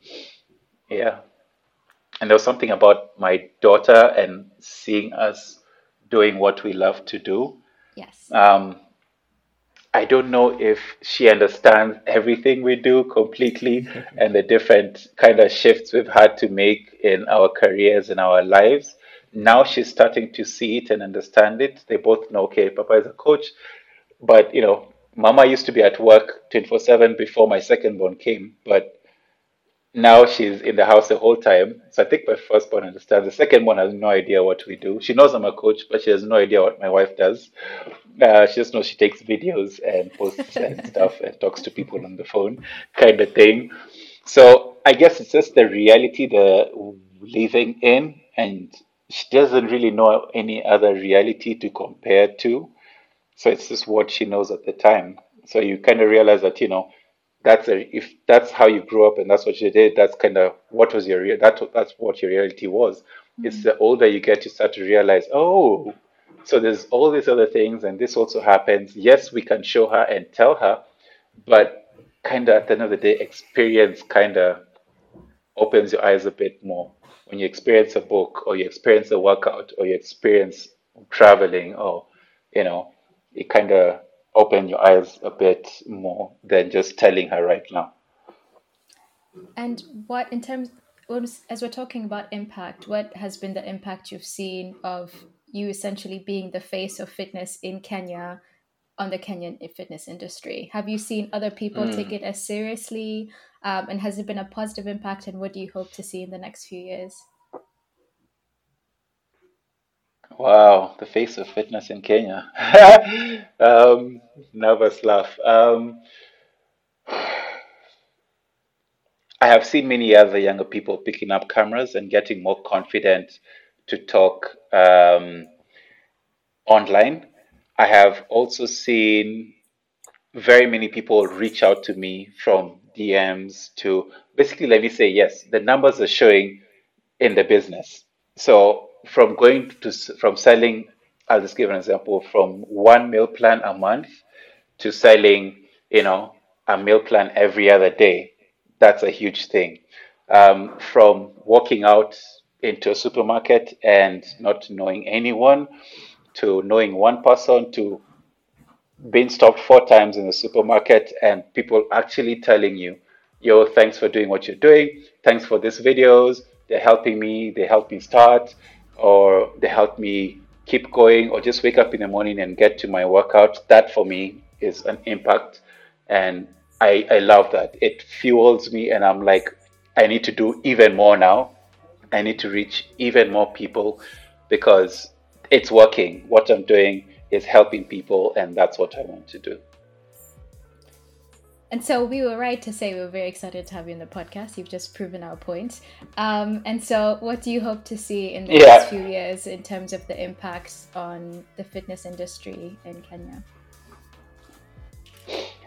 Yeah. And there was something about my daughter and seeing us doing what we love to do. Yes. Um, I don't know if she understands everything we do completely [LAUGHS] and the different kind of shifts we've had to make in our careers and our lives. Now she's starting to see it and understand it. They both know, okay, Papa is a coach, but you know, Mama used to be at work 24 7 before my second born came, but now she's in the house the whole time. So I think my firstborn understands. The second one has no idea what we do. She knows I'm a coach, but she has no idea what my wife does. Uh, she just knows she takes videos and posts and [LAUGHS] stuff and talks to people on the phone, kind of thing. So I guess it's just the reality they're living in, and she doesn't really know any other reality to compare to. So it's just what she knows at the time. So you kind of realize that, you know, that's a, if that's how you grew up and that's what you did, that's kind of what was your real that that's what your reality was. Mm-hmm. It's the older you get, you start to realize, oh, so there's all these other things, and this also happens. Yes, we can show her and tell her, but kind of at the end of the day, experience kind of opens your eyes a bit more when you experience a book or you experience a workout or you experience traveling or you know it kind of open your eyes a bit more than just telling her right now. And what, in terms, as we're talking about impact, what has been the impact you've seen of you essentially being the face of fitness in Kenya on the Kenyan fitness industry? Have you seen other people mm. take it as seriously? Um, and has it been a positive impact? And what do you hope to see in the next few years? Wow, the face of fitness in Kenya. [LAUGHS] um, nervous laugh. Um, I have seen many other younger people picking up cameras and getting more confident to talk um, online. I have also seen very many people reach out to me from DMs to basically let me say yes, the numbers are showing in the business. So from going to from selling, I'll just give an example from one meal plan a month to selling, you know, a meal plan every other day. That's a huge thing. Um, from walking out into a supermarket and not knowing anyone to knowing one person to being stopped four times in the supermarket and people actually telling you, yo, thanks for doing what you're doing. Thanks for these videos. They're helping me. They help me start or they help me keep going or just wake up in the morning and get to my workout. That for me is an impact. And I, I love that. It fuels me and I'm like, I need to do even more now. I need to reach even more people because it's working. What I'm doing is helping people, and that's what I want to do. And so we were right to say we were very excited to have you in the podcast. You've just proven our point. Um, and so, what do you hope to see in the Yeah. next few years in terms of the impacts on the fitness industry in Kenya?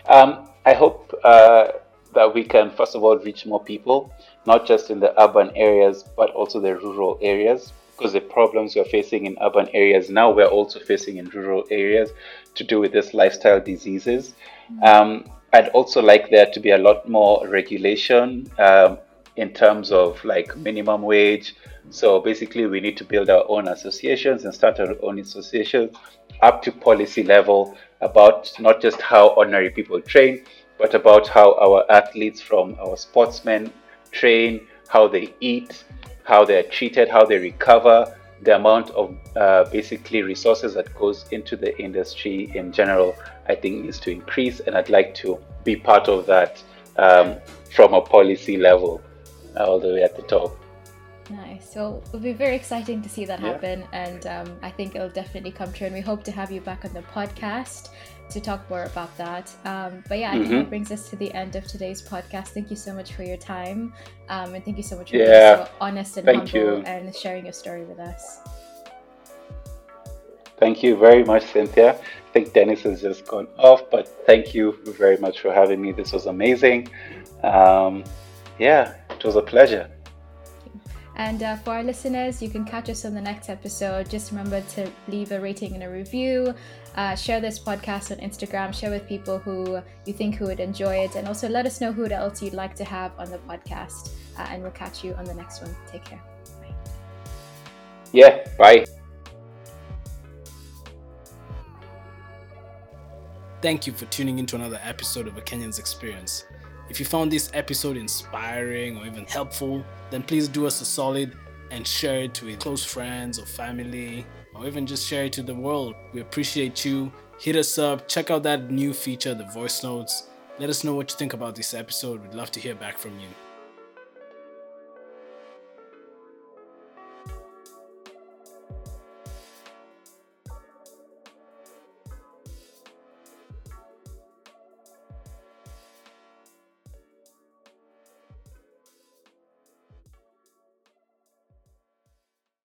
Um, I hope uh, that we can, first of all, reach more people, not just in the urban areas, but also the rural areas. Because the problems we're facing in urban areas now, we're also facing in rural areas to do with this lifestyle diseases. Um, I'd also like there to be a lot more regulation um, in terms of like minimum wage. So basically, we need to build our own associations and start our own associations up to policy level about not just how ordinary people train, but about how our athletes from our sportsmen train, how they eat, how they're treated, how they recover, the amount of uh, basically resources that goes into the industry in general, I think needs to increase, and I'd like to be part of that um, from a policy level, uh, all the way at the top. Nice. So it'll be very exciting to see that Yeah. happen, and um, I think it'll definitely come true. And we hope to have you back on the podcast to talk more about that. Um, but yeah, I think Mhm. that brings us to the end of today's podcast. Thank you so much for your time, um, and thank you so much for Yeah. being so honest and Thank humble you. and sharing your story with us. Thank you very much, Cynthia. I think Dennis has just gone off, but thank you very much for having me. This was amazing. Um, yeah, it was a pleasure. And uh, for our listeners, you can catch us on the next episode. Just remember to leave a rating and a review. Uh, share this podcast on Instagram. Share with people who you think who would enjoy it, and also let us know who else you'd like to have on the podcast. Uh, and we'll catch you on the next one. Take care. Bye. Yeah, bye. Thank you for tuning into another episode of A Kenyan's Experience. If you found this episode inspiring or even helpful, then please do us a solid and share it with close friends or family, or even just share it to the world. We appreciate you. Hit us up, check out that new feature, the voice notes. Let us know what you think about this episode. We'd love to hear back from you.